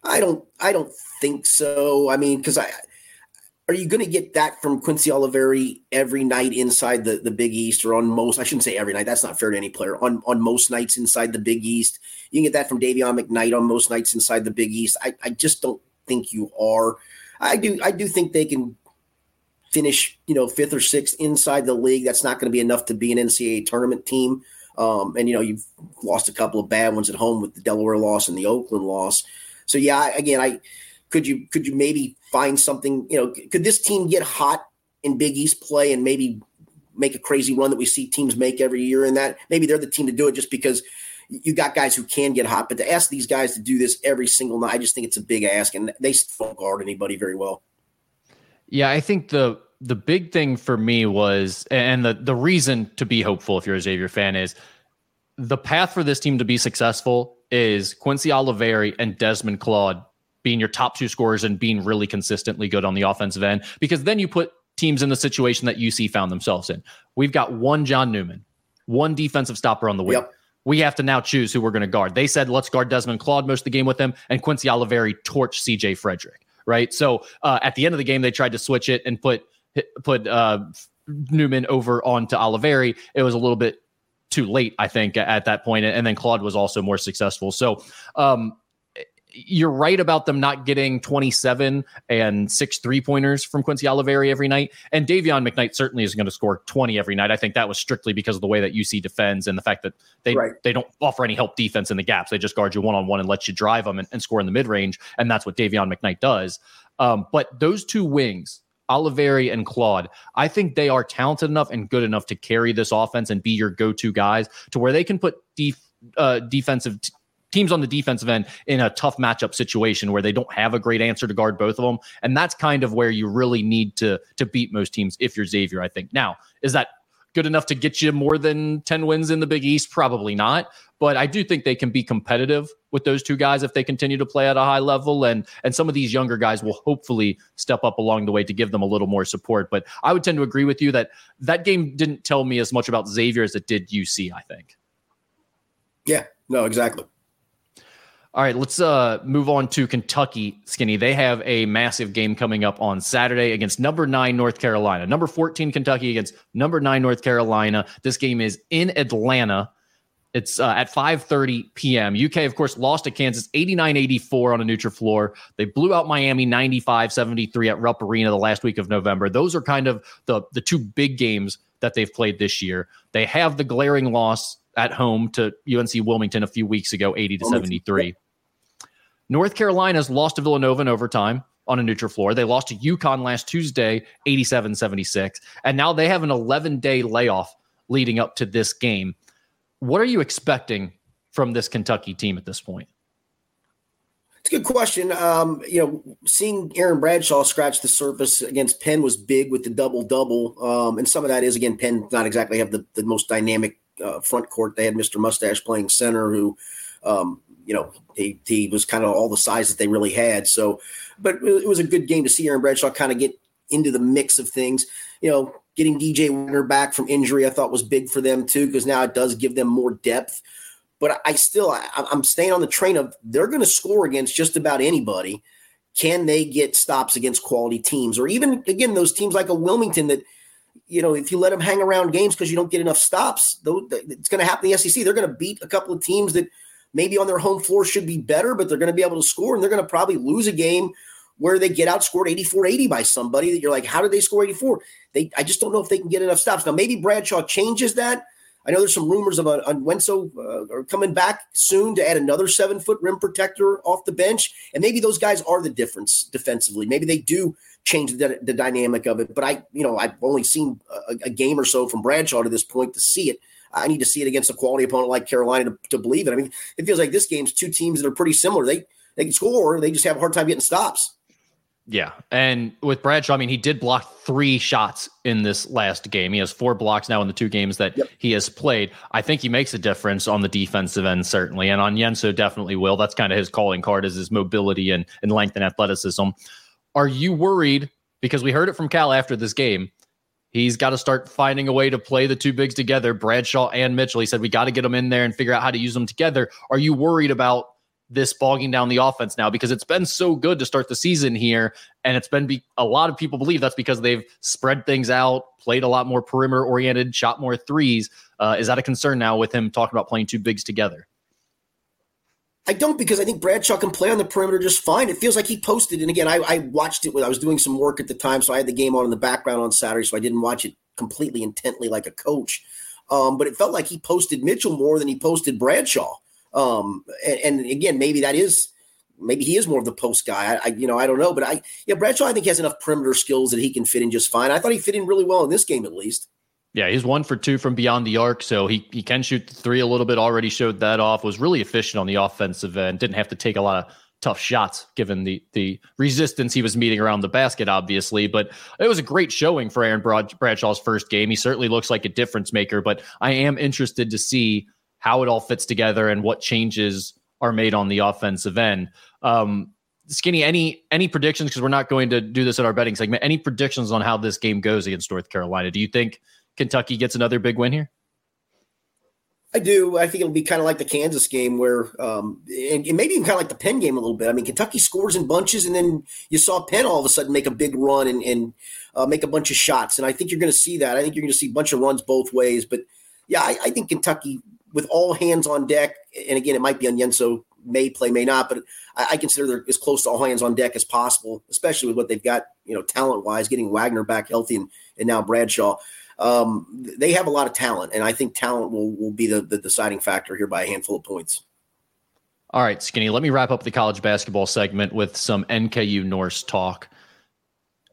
I don't I don't think so. I mean, because I are you going to get that from Quincy Olivari every night inside the, the Big East or on most? I shouldn't say every night. That's not fair to any player. On on most nights inside the Big East, you can get that from Dayvion McKnight on most nights inside the Big East. I, I just don't think you are. I do I do think they can finish you know fifth or sixth inside the league. That's not going to be enough to be an NCAA tournament team. Um, and you know you've lost a couple of bad ones at home with the Delaware loss and the Oakland loss. So yeah, again, I could you could you maybe find something? You know, could this team get hot in Big East play and maybe make a crazy run that we see teams make every year? And that maybe they're the team to do it just because you got guys who can get hot. But to ask these guys to do this every single night, I just think it's a big ask, and they still don't guard anybody very well. Yeah, I think the the big thing for me was, and the the reason to be hopeful if you're a Xavier fan is the path for this team to be successful is Quincy Olivari and Desmond Claude being your top two scorers and being really consistently good on the offensive end, because then you put teams in the situation that UC found themselves in. We've got one John Newman, one defensive stopper on the wing. Yep. We have to now choose who we're going to guard. They said, let's guard Desmond Claude most of the game with him, and Quincy Olivari torch CJ Frederick, right? So uh, at the end of the game, they tried to switch it and put put uh, Newman over onto Olivari. It was a little bit too late, I think, at that point. and then Claude was also more successful. So, um, you're right about them not getting 27 and six three pointers from Quincy Olivari every night. And Dayvion McKnight certainly is going to score 20 every night. I think that was strictly because of the way that UC defends and the fact that they right. they don't offer any help defense in the gaps. They just guard you one on one and let you drive them and, and, score in the mid range. And that's what Dayvion McKnight does. Um, but those two wings, Olivari and Claude, I think they are talented enough and good enough to carry this offense and be your go to guys to where they can put def- uh, defensive t- teams on the defensive end in a tough matchup situation where they don't have a great answer to guard both of them. And that's kind of where you really need to to beat most teams if you're Xavier, I think. Now, is that good enough to get you more than 10 wins in the Big East? Probably not. But I do think they can be competitive with those two guys if they continue to play at a high level. And and some of these younger guys will hopefully step up along the way to give them a little more support. But I would tend to agree with you that that game didn't tell me as much about Xavier as it did UC, I think. Yeah, no, exactly. All right, let's uh, move on to Kentucky, Skinny. They have a massive game coming up on Saturday against number nine North Carolina. Number 14 Kentucky against number nine North Carolina. This game is in Atlanta. It's uh, at 5:30 p.m. UK, of course, lost to Kansas 89-84 on a neutral floor. They blew out Miami 95-73 at Rupp Arena the last week of November. Those are kind of the the two big games that they've played this year. They have the glaring loss at home to UNC Wilmington a few weeks ago, 80 to 73. North Carolina's lost to Villanova in overtime on a neutral floor. They lost to UConn last Tuesday, 87 76. And now they have an 11 day layoff leading up to this game. What are you expecting from this Kentucky team at this point? It's a good question. Um, you know, seeing Aaron Bradshaw scratch the surface against Penn was big with the double double. Um, and some of that is, again, Penn not exactly have the, the most dynamic uh, front court. They had Mr. Mustache playing center who, um, you know, he, he was kind of all the size that they really had. So, but it was a good game to see Aaron Bradshaw kind of get into the mix of things. You know, getting DJ Wagner back from injury, I thought was big for them too, because now it does give them more depth. But I still, I, I'm staying on the train of they're going to score against just about anybody. Can they get stops against quality teams, or even again those teams like a Wilmington that, you know, if you let them hang around games because you don't get enough stops, though it's going to happen in the SEC. They're going to beat a couple of teams that maybe on their home floor should be better, but they're going to be able to score and they're going to probably lose a game where they get outscored 84-80 by somebody that you're like, how did they score 84? They I just don't know if they can get enough stops. Now maybe Bradshaw changes that. I know there's some rumors of a, a uh, coming back soon to add another seven foot rim protector off the bench, and maybe those guys are the difference defensively. Maybe they do change the, the dynamic of it. But I, you know, I've only seen a, a game or so from Bradshaw to this point to see it. I need to see it against a quality opponent like Carolina to, to believe it. I mean, it feels like this game's two teams that are pretty similar. They they can score, they just have a hard time getting stops. Yeah. And with Bradshaw, I mean, he did block three shots in this last game. He has four blocks now in the two games that yep. he has played. I think he makes a difference on the defensive end, certainly. And Onyenso definitely will. That's kind of his calling card is his mobility and, and length and athleticism. Are you worried? Because we heard it from Cal after this game He's got to start finding a way to play the two bigs together, Bradshaw and Mitchell. He said, We got to get them in there and figure out how to use them together. Are you worried about this bogging down the offense now? Because it's been so good to start the season here. And it's been be- a lot of people believe that's because they've spread things out, played a lot more perimeter oriented, shot more threes. Uh, is that a concern now with him talking about playing two bigs together? I don't because I think Bradshaw can play on the perimeter just fine. It feels like he posted, and again, I, I watched it when I was doing some work at the time, so I had the game on in the background on Saturday, so I didn't watch it completely intently like a coach. Um, but it felt like he posted Mitchell more than he posted Bradshaw. Um, and, and, again, maybe that is maybe he is more of the post guy. I, I, you know I don't know, but I yeah Bradshaw I think has enough perimeter skills that he can fit in just fine. I thought he fit in really well in this game at least. Yeah, he's one for two from beyond the arc, so he he can shoot the three a little bit. Already showed that off. Was really efficient on the offensive end. Didn't have to take a lot of tough shots given the the resistance he was meeting around the basket, obviously. But it was a great showing for Aaron Bradshaw's first game. He certainly looks like a difference maker. But I am interested to see how it all fits together and what changes are made on the offensive end. Um, Skinny, any any predictions? Because we're not going to do this at our betting segment. Any predictions on how this game goes against North Carolina? Do you think? Kentucky gets another big win here? I do. I think it'll be kind of like the Kansas game where, um, and, and, maybe even kind of like the Penn game a little bit. I mean, Kentucky scores in bunches, and then you saw Penn all of a sudden make a big run and, and uh, make a bunch of shots. And I think you're going to see that. I think you're going to see a bunch of runs both ways. But yeah, I, I, think Kentucky, with all hands on deck, and again, it might be on Onyenso may play, may not. But I, I, consider they're as close to all hands on deck as possible, especially with what they've got, you know, talent wise, getting Wagner back healthy and, and now Bradshaw. Um, they have a lot of talent, and I think talent will, will be the, the deciding factor here by a handful of points. All right, Skinny, let me wrap up the college basketball segment with some NKU Norse talk.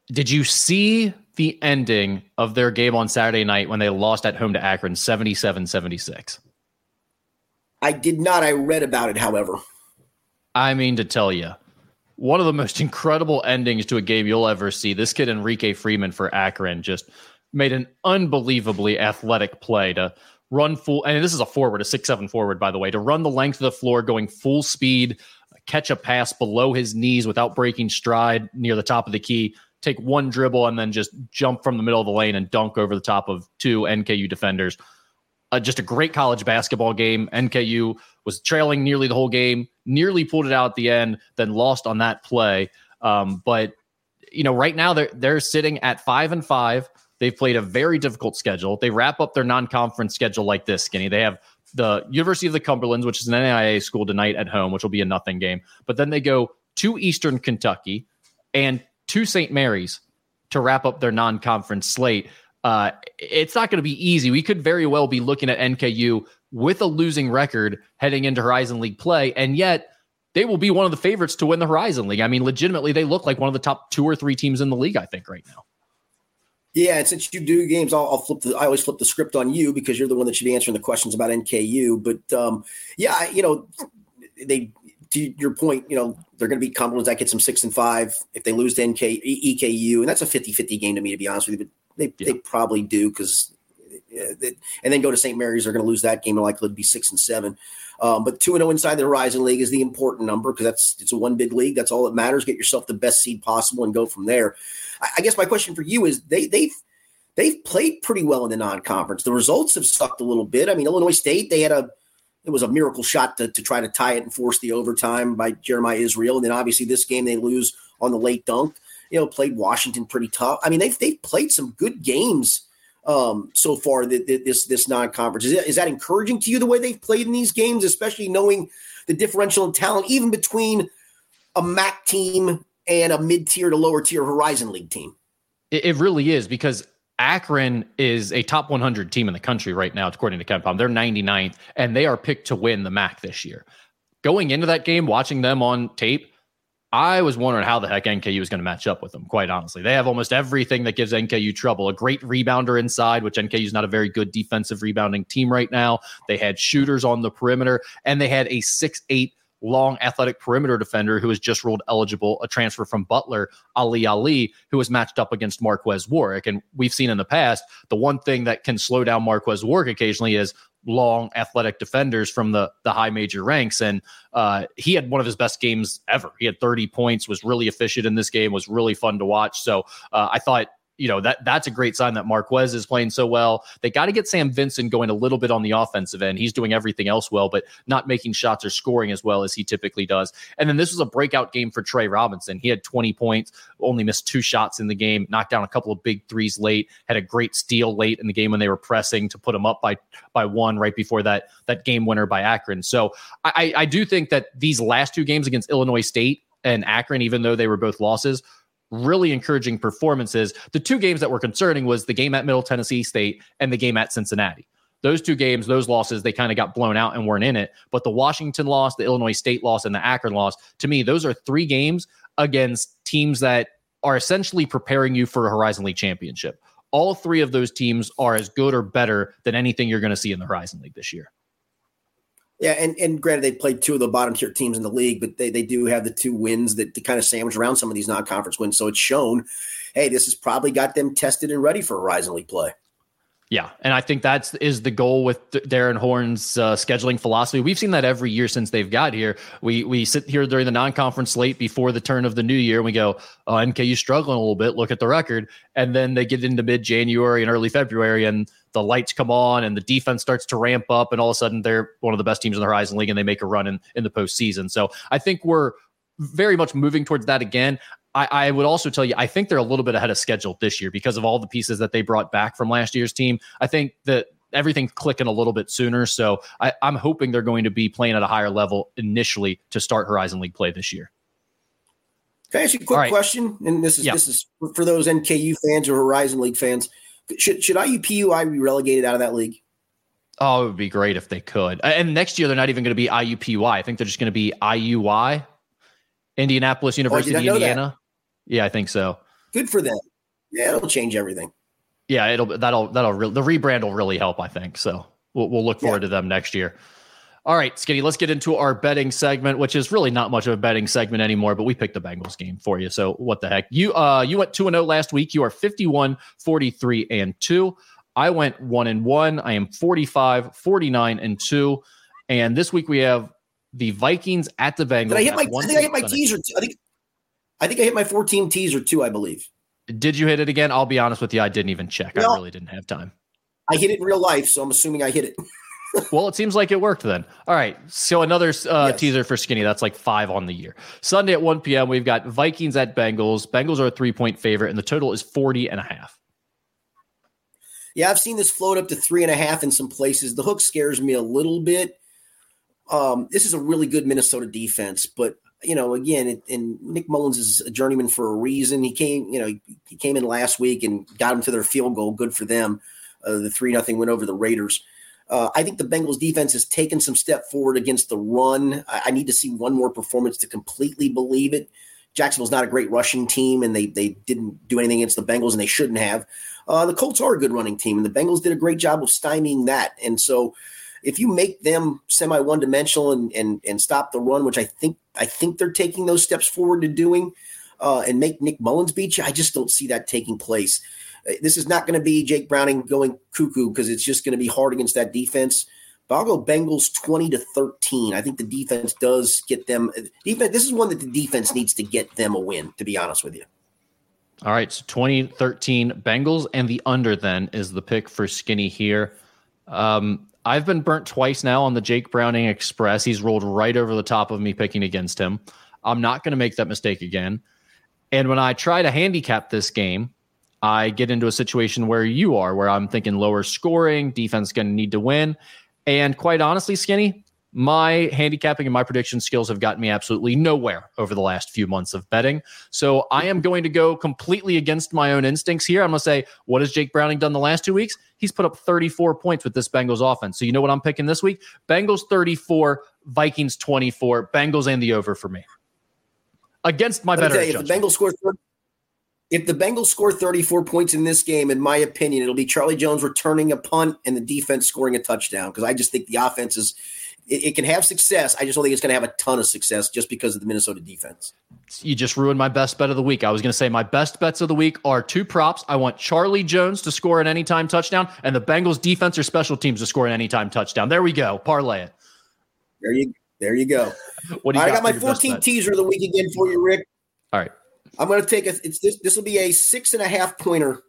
Did you see the ending of their game on Saturday night when they lost at home to Akron 77 76? I did not. I read about it, however. I mean to tell you, one of the most incredible endings to a game you'll ever see. This kid, Enrique Freeman for Akron, just made an unbelievably athletic play to run full, and this is a forward, a six seven forward, by the way, to run the length of the floor, going full speed, catch a pass below his knees without breaking stride near the top of the key, take one dribble, and then just jump from the middle of the lane and dunk over the top of two NKU defenders. Uh, just a great college basketball game. NKU was trailing nearly the whole game, nearly pulled it out at the end, then lost on that play. Um, but you know, right now they're they're sitting at five and five. They've played a very difficult schedule. They wrap up their non-conference schedule like this, Skinny. They have the University of the Cumberlands, which is an NAIA school tonight at home, which will be a nothing game. But then they go to Eastern Kentucky and to St. Mary's to wrap up their non-conference slate. Uh, it's not going to be easy. We could very well be looking at NKU with a losing record heading into Horizon League play, and yet they will be one of the favorites to win the Horizon League. I mean, legitimately, they look like one of the top two or three teams in the league. I think right now. Yeah, and since you do games, I'll, I'll, flip the. I always flip the script on you because you're the one that should be answering the questions about NKU. But um, yeah, you know, they to your point, you know, they're going to be Cumberlands that get some six and five if they lose to NK EKU, and that's a 50-50 game to me, to be honest with you. But they yeah. they probably do because, and then go to St. Mary's, they're going to lose that game, and likely to be six and seven. Um, but two and zero oh inside the Horizon League is the important number because that's it's a one bid league. That's all that matters. Get yourself the best seed possible and go from there. I guess my question for you is they they've they've played pretty well in the non-conference. The results have sucked a little bit. I mean, Illinois State they had a it was a miracle shot to, to try to tie it and force the overtime by Jeremiah Israel, and then obviously this game they lose on the late dunk. You know, played Washington pretty tough. I mean, they've they've played some good games um, so far. This this non-conference is, that, is that encouraging to you the way they've played in these games, especially knowing the differential in talent even between a MAC team and a mid tier to lower tier Horizon League team. It, it, really is because Akron is a top 100 team in the country right now, according to KenPom. They're 99th, and they are picked to win the MAC this year. Going into that game, watching them on tape, I was wondering how the heck NKU was going to match up with them, quite honestly. They have almost everything that gives NKU trouble. A great rebounder inside, which NKU is not a very good defensive rebounding team right now. They had shooters on the perimeter, and they had a six-eight long athletic perimeter defender who was just ruled eligible, a transfer from Butler, Ali Ali, who was matched up against Marques Warrick. And we've seen in the past, the one thing that can slow down Marques Warrick occasionally is long athletic defenders from the the high major ranks. And uh, he had one of his best games ever. He had 30 points was really efficient in this game was really fun to watch. So uh, i thought you know that that's a great sign that Marques is playing so well. They got to get Sam Vincent going a little bit on the offensive end. He's doing everything else well, but not making shots or scoring as well as he typically does. And then this was a breakout game for Trey Robinson. He had 20 points, only missed two shots in the game, knocked down a couple of big threes late, had a great steal late in the game when they were pressing to put him up by by one right before that that game winner by Akron. So I, I do think that these last two games against Illinois State and Akron, even though they were both losses, really encouraging performances. The two games that were concerning was the game at Middle Tennessee State and the game at Cincinnati. Those two games, those losses, they kind of got blown out and weren't in it. But the Washington loss, the Illinois State loss, and the Akron loss, to me, those are three games against teams that are essentially preparing you for a Horizon League championship. All three of those teams are as good or better than anything you're going to see in the Horizon League this year. Yeah, and, and granted, they played two of the bottom tier teams in the league, but they, they do have the two wins that, kind of sandwich around some of these non conference wins. So it's shown, hey, this has probably got them tested and ready for Horizon League play. Yeah, and I think that's is the goal with Darren Horn's uh, scheduling philosophy. We've seen that every year since they've got here. We we sit here during the non-conference slate before the turn of the new year, and we go, "Oh, NKU struggling a little bit. Look at the record." And then they get into mid-January and early February, and the lights come on, and the defense starts to ramp up, and all of a sudden they're one of the best teams in the Horizon League, and they make a run in in the postseason. So I think we're very much moving towards that again. I, I, would also tell you, I think they're a little bit ahead of schedule this year because of all the pieces that they brought back from last year's team. I think that everything's clicking a little bit sooner. So I, I'm hoping they're going to be playing at a higher level initially to start Horizon League play this year. Can I ask you a quick right. question? And this is this is for those NKU fans or Horizon League fans. Should should IUPUI be relegated out of that league? Oh, it would be great if they could. And next year they're not even going to be IUPUI. I think they're just going to be IUI, Indianapolis oh, University, oh, Indiana. Yeah, I think so. Good for them. Yeah, it'll change everything. Yeah, it'll that'll that'll re- the rebrand will really help. I think so. We'll, we'll look forward yeah. to them next year. All right, Skinny, let's get into our betting segment, which is really not much of a betting segment anymore, but we picked the Bengals game for you. So what the heck? You uh you went 2 and 0 last week. You are 51, 43 and 2. I went 1 and 1. I am 45, 49 and 2. And this week we have the Vikings at the Bengals. Did I hit my I think I hit my teaser. I think I think I hit my 14 teaser too, I believe. Did you hit it again? I'll be honest with you, I didn't even check. I really didn't have time. I hit it in real life, so I'm assuming I hit it. well, it seems like it worked then. All right. So another uh, yes. teaser for Skinny. That's like five on the year. Sunday at 1 p.m., we've got Vikings at Bengals. Bengals are a three point favorite, and the total is 40 and a half. Yeah, I've seen this float up to three and a half in some places. The hook scares me a little bit. Um, this is a really good Minnesota defense, but you know, again, it, and Nick Mullens is a journeyman for a reason. He came, you know, he came in last week and got them to their field goal. Good for them. Uh, the three nothing win over the Raiders. Uh, I think the Bengals defense has taken some step forward against the run. I, I, need to see one more performance to completely believe it. Jacksonville's not a great rushing team, and they they didn't do anything against the Bengals, and they shouldn't have. Uh, the Colts are a good running team, and the Bengals did a great job of stymieing that. And so, if you make them semi one dimensional and, and and stop the run, which I think I think they're taking those steps forward to doing, uh, and make Nick Mullens beat you, I just don't see that taking place. Uh, this is not going to be Jake Browning going cuckoo because it's just going to be hard against that defense. But I'll go Bengals 20 to 13. I think the defense does get them. Defense, this is one that the defense needs to get them a win, to be honest with you. All right. So 2013 Bengals and the under then is the pick for Skinny here. Um, I've been burnt twice now on the Jake Browning Express. He's rolled right over the top of me picking against him. I'm not going to make that mistake again. And when I try to handicap this game, I get into a situation where you are, where I'm thinking lower scoring, defense going to need to win. And quite honestly, Skinny, my handicapping and my prediction skills have gotten me absolutely nowhere over the last few months of betting. So I am going to go completely against my own instincts here. I'm going to say, what has Jake Browning done the last two weeks? He's put up 34 points with this Bengals offense. So you know what I'm picking this week? Bengals 34, Vikings 24, Bengals and the over for me. Against my better. If the Bengals score if the Bengals score 34 points in this game, in my opinion, it'll be Charlie Jones returning a punt and the defense scoring a touchdown because I just think the offense is it, it, can have success. I just don't think it's going to have a ton of success just because of the Minnesota defense. You just ruined my best bet of the week. I was going to say my best bets of the week are two props. I want Charlie Jones to score an anytime touchdown and the Bengals defense or special teams to score an anytime touchdown. There we go. Parlay it. There you there you go. what do you got I got my 14 teaser of the week again for you, Rick. All right. I'm going to take a. It's this. This will be a six and a half pointer,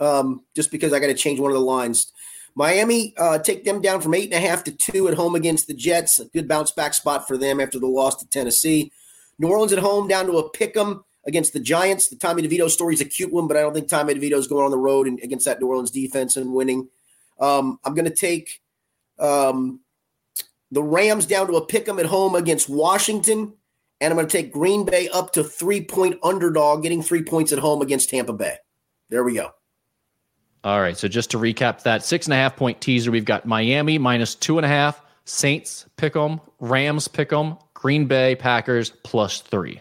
um, just because I got to change one of the lines. Miami uh, take them down from eight and a half to two at home against the Jets. A good bounce back spot for them after the loss to Tennessee. New Orleans at home down to a pick 'em against the Giants. The Tommy DeVito story is a cute one, but I don't think Tommy DeVito is going on the road and, against that New Orleans defense and winning. Um, I'm going to take um, the Rams down to a pick 'em at home against Washington and I'm going to take Green Bay up to three point underdog, getting three points at home against Tampa Bay. There we go. All right. So just to recap that six and a half point teaser, we've got Miami minus two and a half, Saints pick 'em, Rams pick 'em, Green Bay Packers plus three.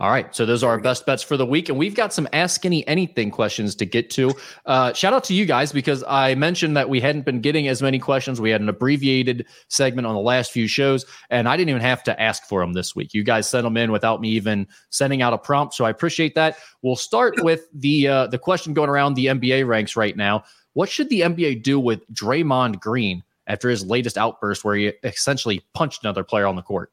All right. So those are our best bets for the week. And we've got some Ask Any Anything questions to get to. Uh, shout out to you guys because I mentioned that we hadn't been getting as many questions. We had an abbreviated segment on the last few shows, and I didn't even have to ask for them this week. You guys sent them in without me even sending out a prompt. So I appreciate that. We'll start with the uh, the question going around the NBA ranks right now. What should the NBA do with Draymond Green after his latest outburst where he essentially punched another player on the court?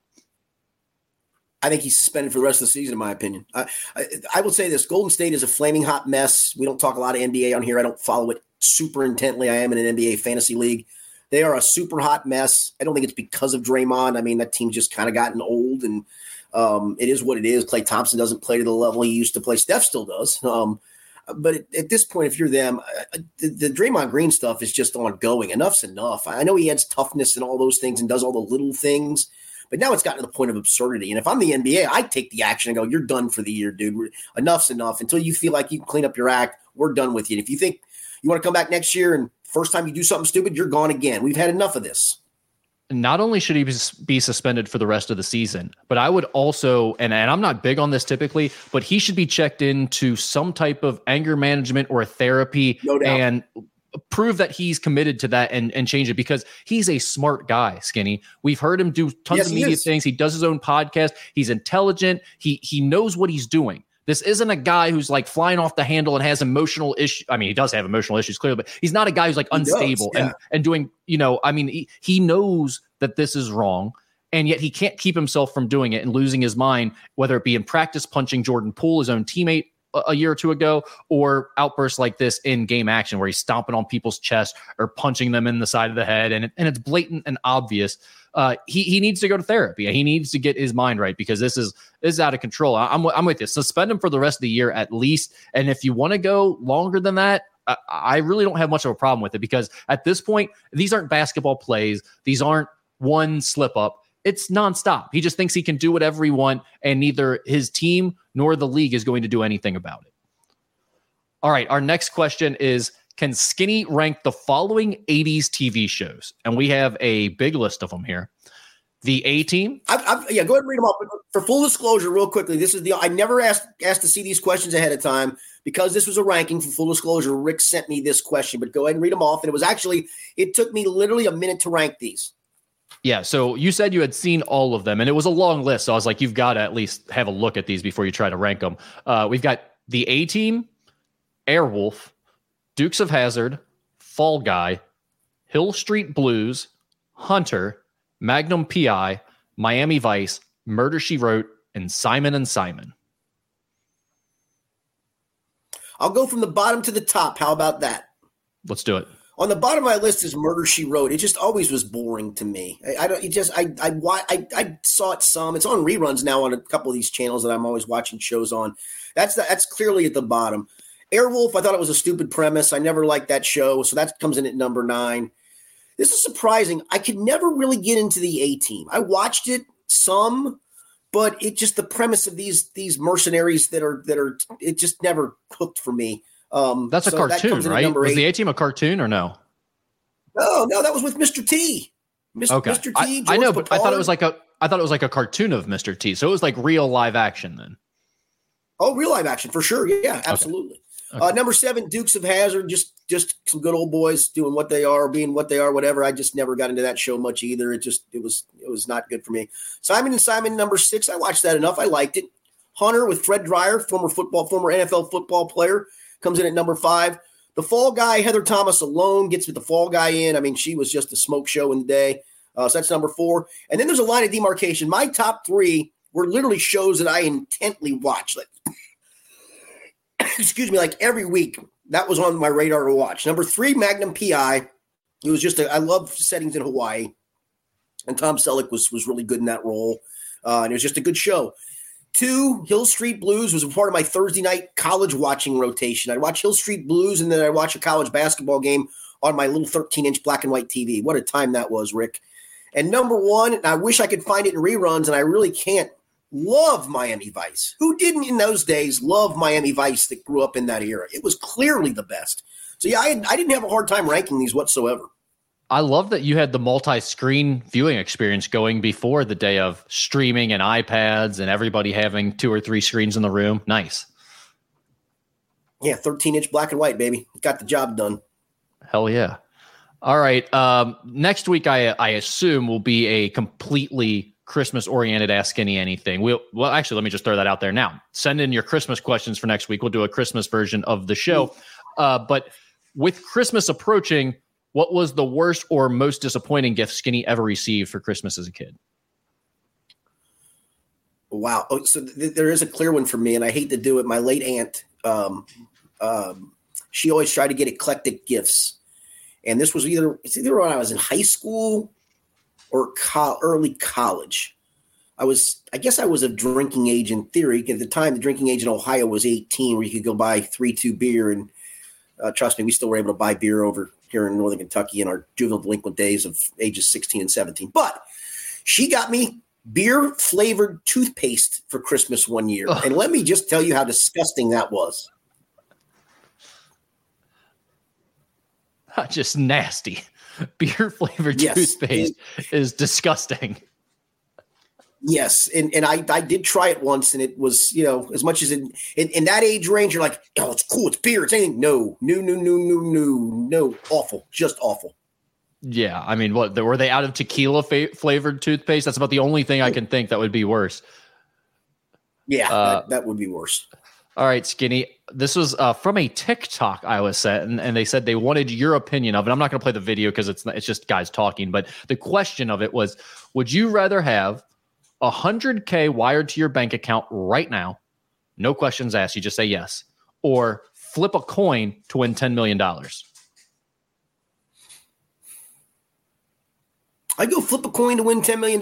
I think he's suspended for the rest of the season, in my opinion. I, I, I will say this: Golden State is a flaming hot mess. We don't talk a lot of NBA on here. I don't follow it super intently. I am in an NBA fantasy league. They are a super hot mess. I don't think it's because of Draymond. I mean, that team's just kind of gotten old, and um, it is what it is. Klay Thompson doesn't play to the level he used to play. Steph still does. Um, but at, at, this point, if you're them, uh, the, the Draymond Green stuff is just ongoing. Enough's enough. I know he adds toughness and all those things and does all the little things, but now it's gotten to the point of absurdity. And if I'm the NBA, I take the action and go, "You're done for the year, dude. Enough's enough. Until you feel like you can clean up your act, we're done with you. And if you think you want to come back next year and first time you do something stupid, you're gone again. We've had enough of this." not only should he be suspended for the rest of the season, but I would also, and, and I'm not big on this typically, but he should be checked into some type of anger management or therapy no and prove that he's committed to that and, and change it because he's a smart guy, Skinny. We've heard him do tons yes, of media things. He does his own podcast. He's intelligent. He he knows what he's doing. This isn't a guy who's like flying off the handle and has emotional issues. I mean, he does have emotional issues clearly, but he's not a guy who's like unstable does, yeah. and and doing. You know, I mean, he, he knows that this is wrong, and yet he can't keep himself from doing it and losing his mind, whether it be in practice punching Jordan Poole, his own teammate, a year or two ago, or outbursts like this in game action where he's stomping on people's chest or punching them in the side of the head, and and it's blatant and obvious uh, he he needs to go to therapy. He needs to get his mind right because this is this is out of control. I, am I'm with you. Suspend him for the rest of the year at least, and if you want to go longer than that. I, I really don't have much of a problem with it because at this point, these aren't basketball plays. These aren't one slip up. It's nonstop. He just thinks he can do whatever he want, and neither his team nor the league is going to do anything about it. All right, our next question is can Skinny rank the following 80s TV shows? And we have a big list of them here. The A Team. yeah, go ahead and read them off. For full disclosure, real quickly, this is the I never asked asked to see these questions ahead of time because this was a ranking. For full disclosure, Rick sent me this question, but go ahead and read them off. And it was actually it took me literally a minute to rank these. Yeah, so you said you had seen all of them, and it was a long list. So I was like, you've got to at least have a look at these before you try to rank them. Uh, we've got the A Team, Airwolf, Dukes of Hazzard, Fall Guy, Hill Street Blues, Hunter, Magnum PI, Miami Vice, Murder She Wrote, and Simon and Simon. I'll go from the bottom to the top. How about that? Let's do it. On the bottom of my list is Murder She Wrote. It just always was boring to me. I, I don't. It just. I. I. I. I saw it some. It's on reruns now on a couple of these channels that I'm always watching shows on. That's the, that's clearly at the bottom. Airwolf, I thought it was a stupid premise. I never liked that show, so that comes in at number nine. This is surprising. I could never really get into the A Team. I watched it some, but it just the premise of these these mercenaries that are that are it just never cooked for me. Um, That's so a cartoon, that right? Was the A Team a cartoon or no? No, no, that was with Mr. T. Mr. Okay. Mr. T. I, I know, but I thought it was like a I thought it was like a cartoon of Mr. T. So it was like real live action then. Oh, real live action for sure. Yeah, absolutely. Okay. Okay. Uh, number seven, Dukes of Hazzard, just just some good old boys doing what they are, being what they are, whatever. I just never got into that show much either. It just it was it was not good for me. Simon and Simon, number six, I watched that enough. I liked it. Hunter with Fred Dryer, former football, former NFL football player, comes in at number five. The Fall Guy, Heather Thomas alone gets with the Fall Guy in. I mean, she was just a smoke show in the day. Uh, so that's number four. And then there's a line of demarcation. My top three were literally shows that I intently watched. Like excuse me, like every week. That was on my radar to watch. Number three, Magnum PI. It was just a, I love settings in Hawaii, and Tom Selleck was was really good in that role, uh, and it was just a good show. Two, Hill Street Blues was a part of my Thursday night college watching rotation. I'd watch Hill Street Blues, and then I'd watch a college basketball game on my little 13 inch black and white TV. What a time that was, Rick. And number one, and I wish I could find it in reruns, and I really can't love Miami Vice. Who didn't in those days love Miami Vice that grew up in that era? It was clearly the best. So yeah, I, I didn't have a hard time ranking these whatsoever. I love that you had the multi-screen viewing experience going before the day of streaming and iPads and everybody having two or three screens in the room. Nice. Yeah, 13 inch black and white, baby. Got the job done. Hell yeah. All right. Um, next week, I I assume will be a completely Christmas oriented Ask Skinny Anything. We'll, well, actually, let me just throw that out there now. Send in your Christmas questions for next week. We'll do a Christmas version of the show. Uh, but with Christmas approaching, what was the worst or most disappointing gift Skinny ever received for Christmas as a kid? Wow. Oh, so th- there is a clear one for me, and I hate to do it. My late aunt, um, um, she always tried to get eclectic gifts. And this was either, it's either when I was in high school or co- early college. I was, I guess I was of drinking age in theory. At the time, the drinking age in Ohio was 18, where you could go buy three, two beer. And uh, trust me, we still were able to buy beer over here in Northern Kentucky in our juvenile delinquent days of ages 16 and 17. But she got me beer flavored toothpaste for Christmas one year. Ugh. And let me just tell you how disgusting that was. Not Just nasty. Beer flavored yes. toothpaste it, is disgusting. Yes, and, and I, I did try it once, and it was you know as much as in, in, in that age range, you're like, oh, it's cool, it's beer, it's anything. No, no, no, no, no, no, no, awful, just awful. Yeah, I mean, what were they out of tequila fa- flavored toothpaste? That's about the only thing I can think that would be worse. Yeah, uh, that, that, would be worse. All right, Skinny. This was uh, from a TikTok I was set, and, and they said they wanted your opinion of it. I'm not going to play the video because it's it's just guys talking. But the question of it was: Would you rather have 100K wired to your bank account right now, no questions asked. You just say yes, or flip a coin to win $10 million. I go flip a coin to win $10 million.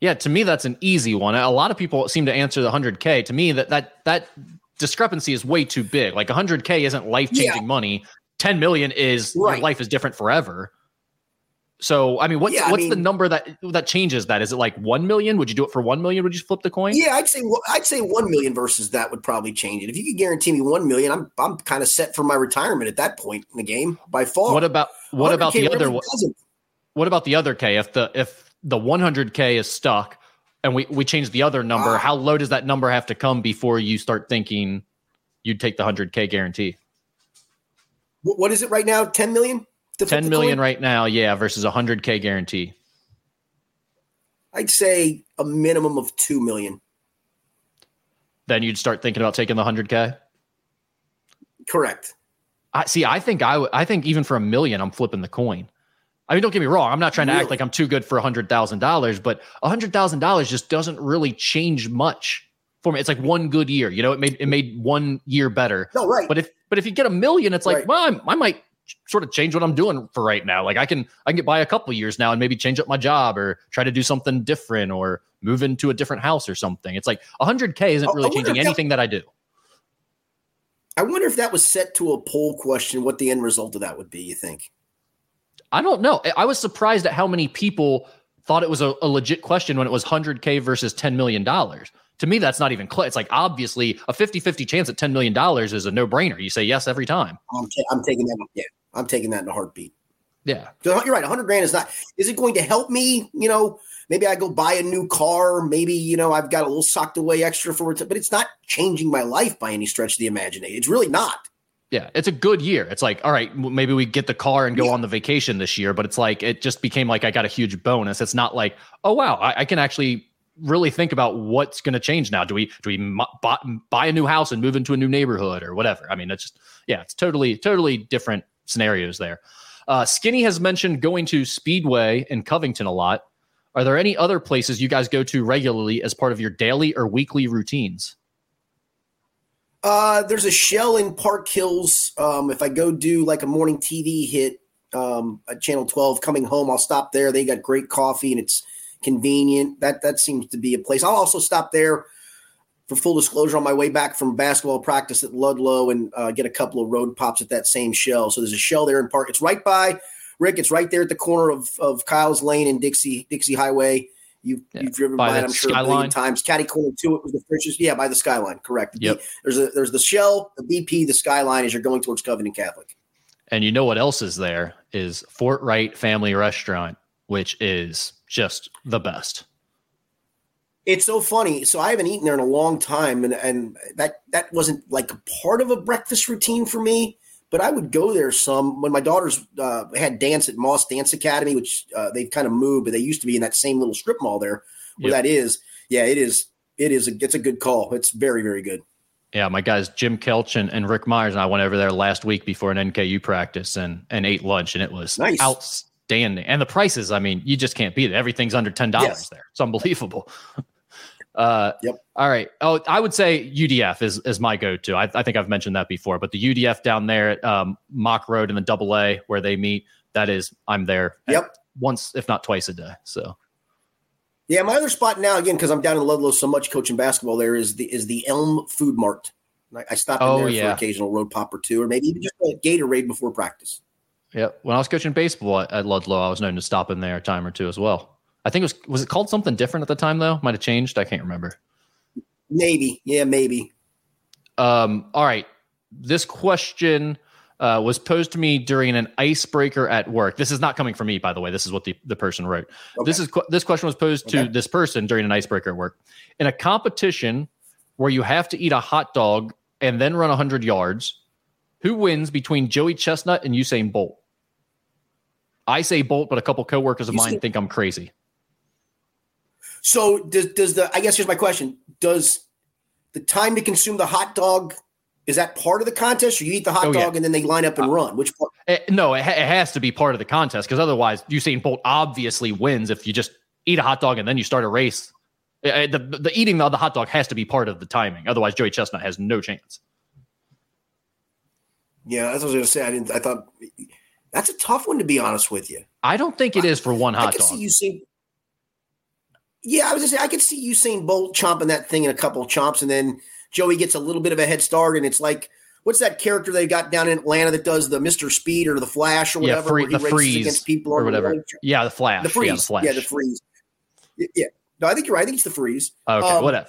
Yeah, to me that's an easy one. A lot of people seem to answer the 100k. To me that that that discrepancy is way too big. Like 100k isn't life-changing yeah. money. 10 million is right. your life is different forever. So I mean, what's yeah, what's mean, the number that that changes that? Is it like one million? Would you do it for one million? Would you flip the coin? Yeah, I'd say I'd say one million versus that would probably change it. If you could guarantee me one million, I'm I'm kind of set for my retirement at that point in the game by far. What about what about the other? What, what about the other K? If the if the 100K is stuck and we we change the other number, uh, how low does that number have to come before you start thinking you'd take the 100K guarantee? What is it right now? 10 million? 10 million right now, yeah, versus a 100K guarantee. I'd say a minimum of 2 million. Then you'd start thinking about taking the 100K? Correct. I see. I think I, w- I think even for a million, I'm flipping the coin. I mean, don't get me wrong. I'm not trying to really? act like I'm too good for a hundred thousand dollars, but a hundred thousand dollars just doesn't really change much for me. It's like one good year. You know, it made it made one year better. No, right. But if but if you get a million, it's like, right. well, I'm, i might sort of change what I'm doing for right now. Like I can I can get by a couple years now and maybe change up my job or try to do something different or move into a different house or something. It's like 100k isn't really changing anything that, that I do. I wonder if that was set to a poll question, what the end result of that would be. You think? I don't know. I was surprised at how many people thought it was a, a legit question when it was 100k versus 10 million dollars to me, that's not even close. It's like obviously a 50 50 chance at $10 million is a no brainer. You say yes every time. I'm, t- I'm taking that. Yeah. I'm taking that in a heartbeat. Yeah. So you're right. 100 grand is not, is it going to help me? You know, maybe I go buy a new car. Maybe, you know, I've got a little socked away extra for it, but it's not changing my life by any stretch of the imagination. It's really not. Yeah, it's a good year. It's like, all right, maybe we get the car and go yeah. on the vacation this year, but it's like it just became like I got a huge bonus. It's not like, oh wow, I, I can actually really think about what's going to change now. Do we do we buy, buy a new house and move into a new neighborhood or whatever? I mean, it's just yeah, it's totally totally different scenarios there. Uh, Skinny has mentioned going to Speedway in Covington a lot. Are there any other places you guys go to regularly as part of your daily or weekly routines? Uh, there's a shell in Park Hills. Um, if I go do like a morning TV hit um, at Channel 12, coming home, I'll stop there. They got great coffee and it's convenient. That that seems to be a place. I'll also stop there for full disclosure on my way back from basketball practice at Ludlow and uh, get a couple of road pops at that same shell. So there's a shell there in Park. It's right by Rick. It's right there at the corner of, of Kyle's Lane and Dixie Dixie Highway. You, yeah, have driven by, by it, I'm sure, skyline. a million times. Caddy corner to it was the first. Yeah, by the skyline. Correct. Yep. There's a there's the shell, the BP, the skyline as you're going towards Covington Catholic. And you know what else is there is Fort Wright Family Restaurant, which is just the best. It's so funny. So I haven't eaten there in a long time, and and that that wasn't like part of a breakfast routine for me. But I would go there some when my daughters uh, had dance at Moss Dance Academy, which uh, they've kind of moved, but they used to be in that same little strip mall there where yep. that is. Yeah, it is. It is. A, it's a good call. It's very very good. Yeah, my guys Jim Kelch and, and Rick Myers and I went over there last week before an NKU practice and and ate lunch, and it was nice. out outstanding. And the prices, I mean, you just can't beat it. Everything's under ten dollars yes. there. It's unbelievable. Uh, yep. All right. Oh, I would say UDF is is my go to. I, I, think I've mentioned that before, but the UDF down there at um, Mock Road and the Double A where they meet, that is, I'm there. Yep. Once, if not twice a day. So. Yeah, my other spot now again because I'm down in Ludlow so much coaching basketball. There is the is the Elm Food Mart. I, I stop in Oh, there yeah. for occasional road pop or two, or maybe even just a Gatorade before practice. Yeah. When I was coaching baseball at, at Ludlow, I was known to stop in there a time or two as well. I think it was was it called something different at the time though? Might have changed. I can't remember. Maybe, yeah, maybe. Um, all right. This question uh, was posed to me during an icebreaker at work. This is not coming from me, by the way. This is what the, the person wrote. This is this question was posed to this person during an icebreaker at work. In a competition where you have to eat a hot dog and then run 100 yards, who wins between Joey Chestnut and Usain Bolt? I say Bolt, but a couple coworkers of mine Usain- think I'm crazy. So does does the? I guess here's my question: Does the time to consume the hot dog is that part of the contest, or you eat the hot Oh, dog yeah. and then they line up and run? Which part? Eh, no, it, ha- it has to be part of the contest because otherwise, Usain Bolt obviously wins if you just eat a hot dog and then you start a race. Eh, eh, The, the eating of the hot dog has to be part of the timing. Otherwise, Joey Chestnut has no chance. Yeah, that's what I was going to say. I didn't. I thought that's a tough one to be honest with you. I don't think it is for one I hot could dog. see you saying. Yeah, I was gonna say I could see Usain Bolt chomping that thing in a couple of chomps, and then Joey gets a little bit of a head start, and it's like what's that character they got down in Atlanta that does the Mister Speed or the Flash or yeah, whatever, free, the freeze against people or whatever. road? Yeah, the flash. The freeze, Yeah, the flash. yeah, the freeze. Yeah, no, I think you're right. I think it's the freeze. okay, um, whatever.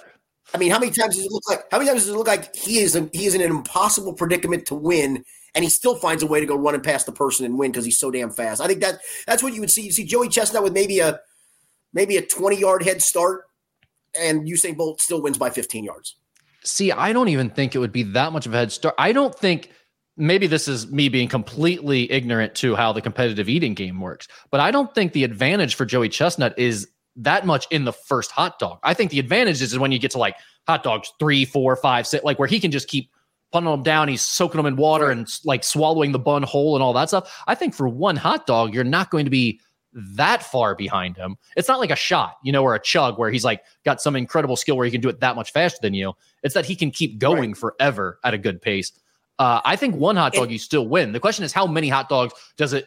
I mean, how many times does it look like? How many times does it look like he is he is in an impossible predicament to win, and he still finds a way to go running past the person and win because he's so damn fast? I think that that's what you would see. You see Joey Chestnut with maybe a maybe a twenty yard head start, and Usain Bolt still wins by fifteen yards. See, I don't even think it would be that much of a head start. I don't think maybe this is me being completely ignorant to how the competitive eating game works, but I don't think the advantage for Joey Chestnut is that much in the first hot dog. I think the advantage is when you get to like hot dogs three, four, five, six, like where he can just keep punting them down. He's soaking them in water and like swallowing the bun whole and all that stuff. I think for one hot dog, you're not going to be that far behind him. It's not like a shot, you know, or a chug where he's like got some incredible skill where he can do it that much faster than you. It's that he can keep going forever at a good pace. Uh, I think one hot dog And- you still win. The question is how many hot dogs does it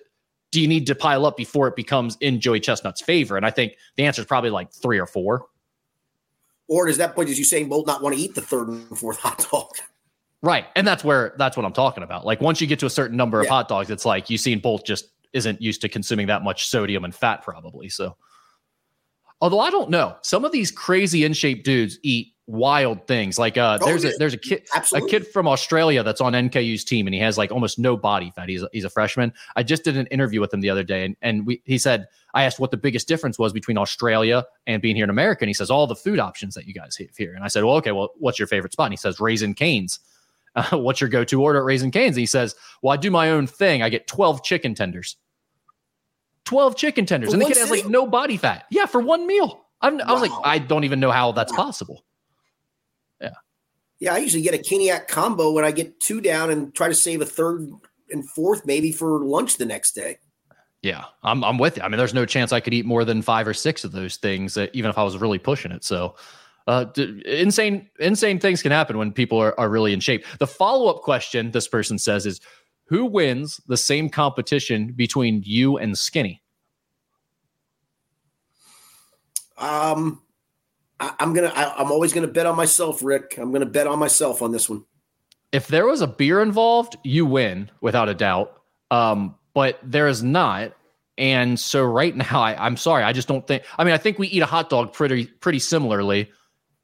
do you need to pile up before it becomes in Joey Chestnut's favor? And I think the answer is probably like three or four. Or does that point does Usain Bolt not want to eat the third and fourth hot dog? Right. And that's where that's what I'm talking about. Like once you get to a certain number of Yeah. hot dogs, it's like you've seen Bolt just isn't used to consuming that much sodium and fat, probably. So although I don't know, some of these crazy in shape dudes eat wild things. Like uh Oh, there's a there's a kid a kid from Australia that's on NKU's team and he has like almost no body fat. He's a, he's a freshman. I just did an interview with him the other day and, and we, he said, I asked what the biggest difference was between Australia and being here in America. And he says, all the food options that you guys have here. And I said, well, okay, well, what's your favorite spot? And he says, Raising Cane's. Uh, what's your go-to order at Raising Cane's? And he says, well, I do my own thing. I get 12 chicken tenders. 12 chicken tenders. For and the kid has like no body fat. Yeah, for one meal. I'm, I was like, I don't even know how that's possible. Yeah, Yeah, I usually get a Caniac combo when I get two down and try to save a third and fourth maybe for lunch the next day. Yeah, I'm I'm with you. I mean, there's no chance I could eat more than five or six of those things, uh, even if I was really pushing it. So, uh, d- insane insane things can happen when people are, are really in shape. The follow up question this person says is, who wins the same competition between you and Skinny? Um, I, I'm gonna. I, I'm always gonna bet on myself, Rick. I'm gonna bet on myself on this one. If there was a beer involved, you win without a doubt. Um, but there is not. And so right now, I, I'm sorry, I just don't think. I mean, I think we eat a hot dog pretty pretty similarly,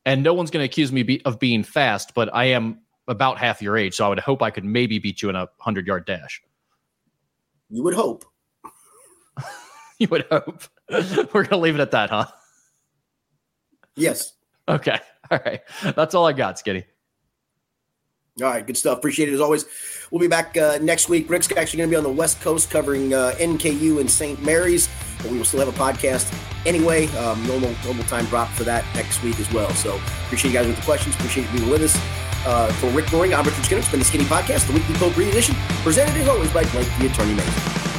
and no one's going to accuse me be, of being fast. But I am about half your age, so I would hope I could maybe beat you in a hundred yard dash. You would hope. You would hope. We're going to leave it at that, huh? Yes. Okay. All right. That's all I got, Skinny. All right, good stuff. Appreciate it as always. We'll be back uh, next week. Rick's actually going to be on the West Coast covering uh, NKU and St. Mary's, but we will still have a podcast anyway. Um, normal normal time drop for that next week as well. So appreciate you guys with the questions. Appreciate you being with us. Uh, for Rick Broering, I'm Richard Skinner. It's been the Skinny Podcast, the weekly Pope edition, presented as always by Blake the Attorney Mason.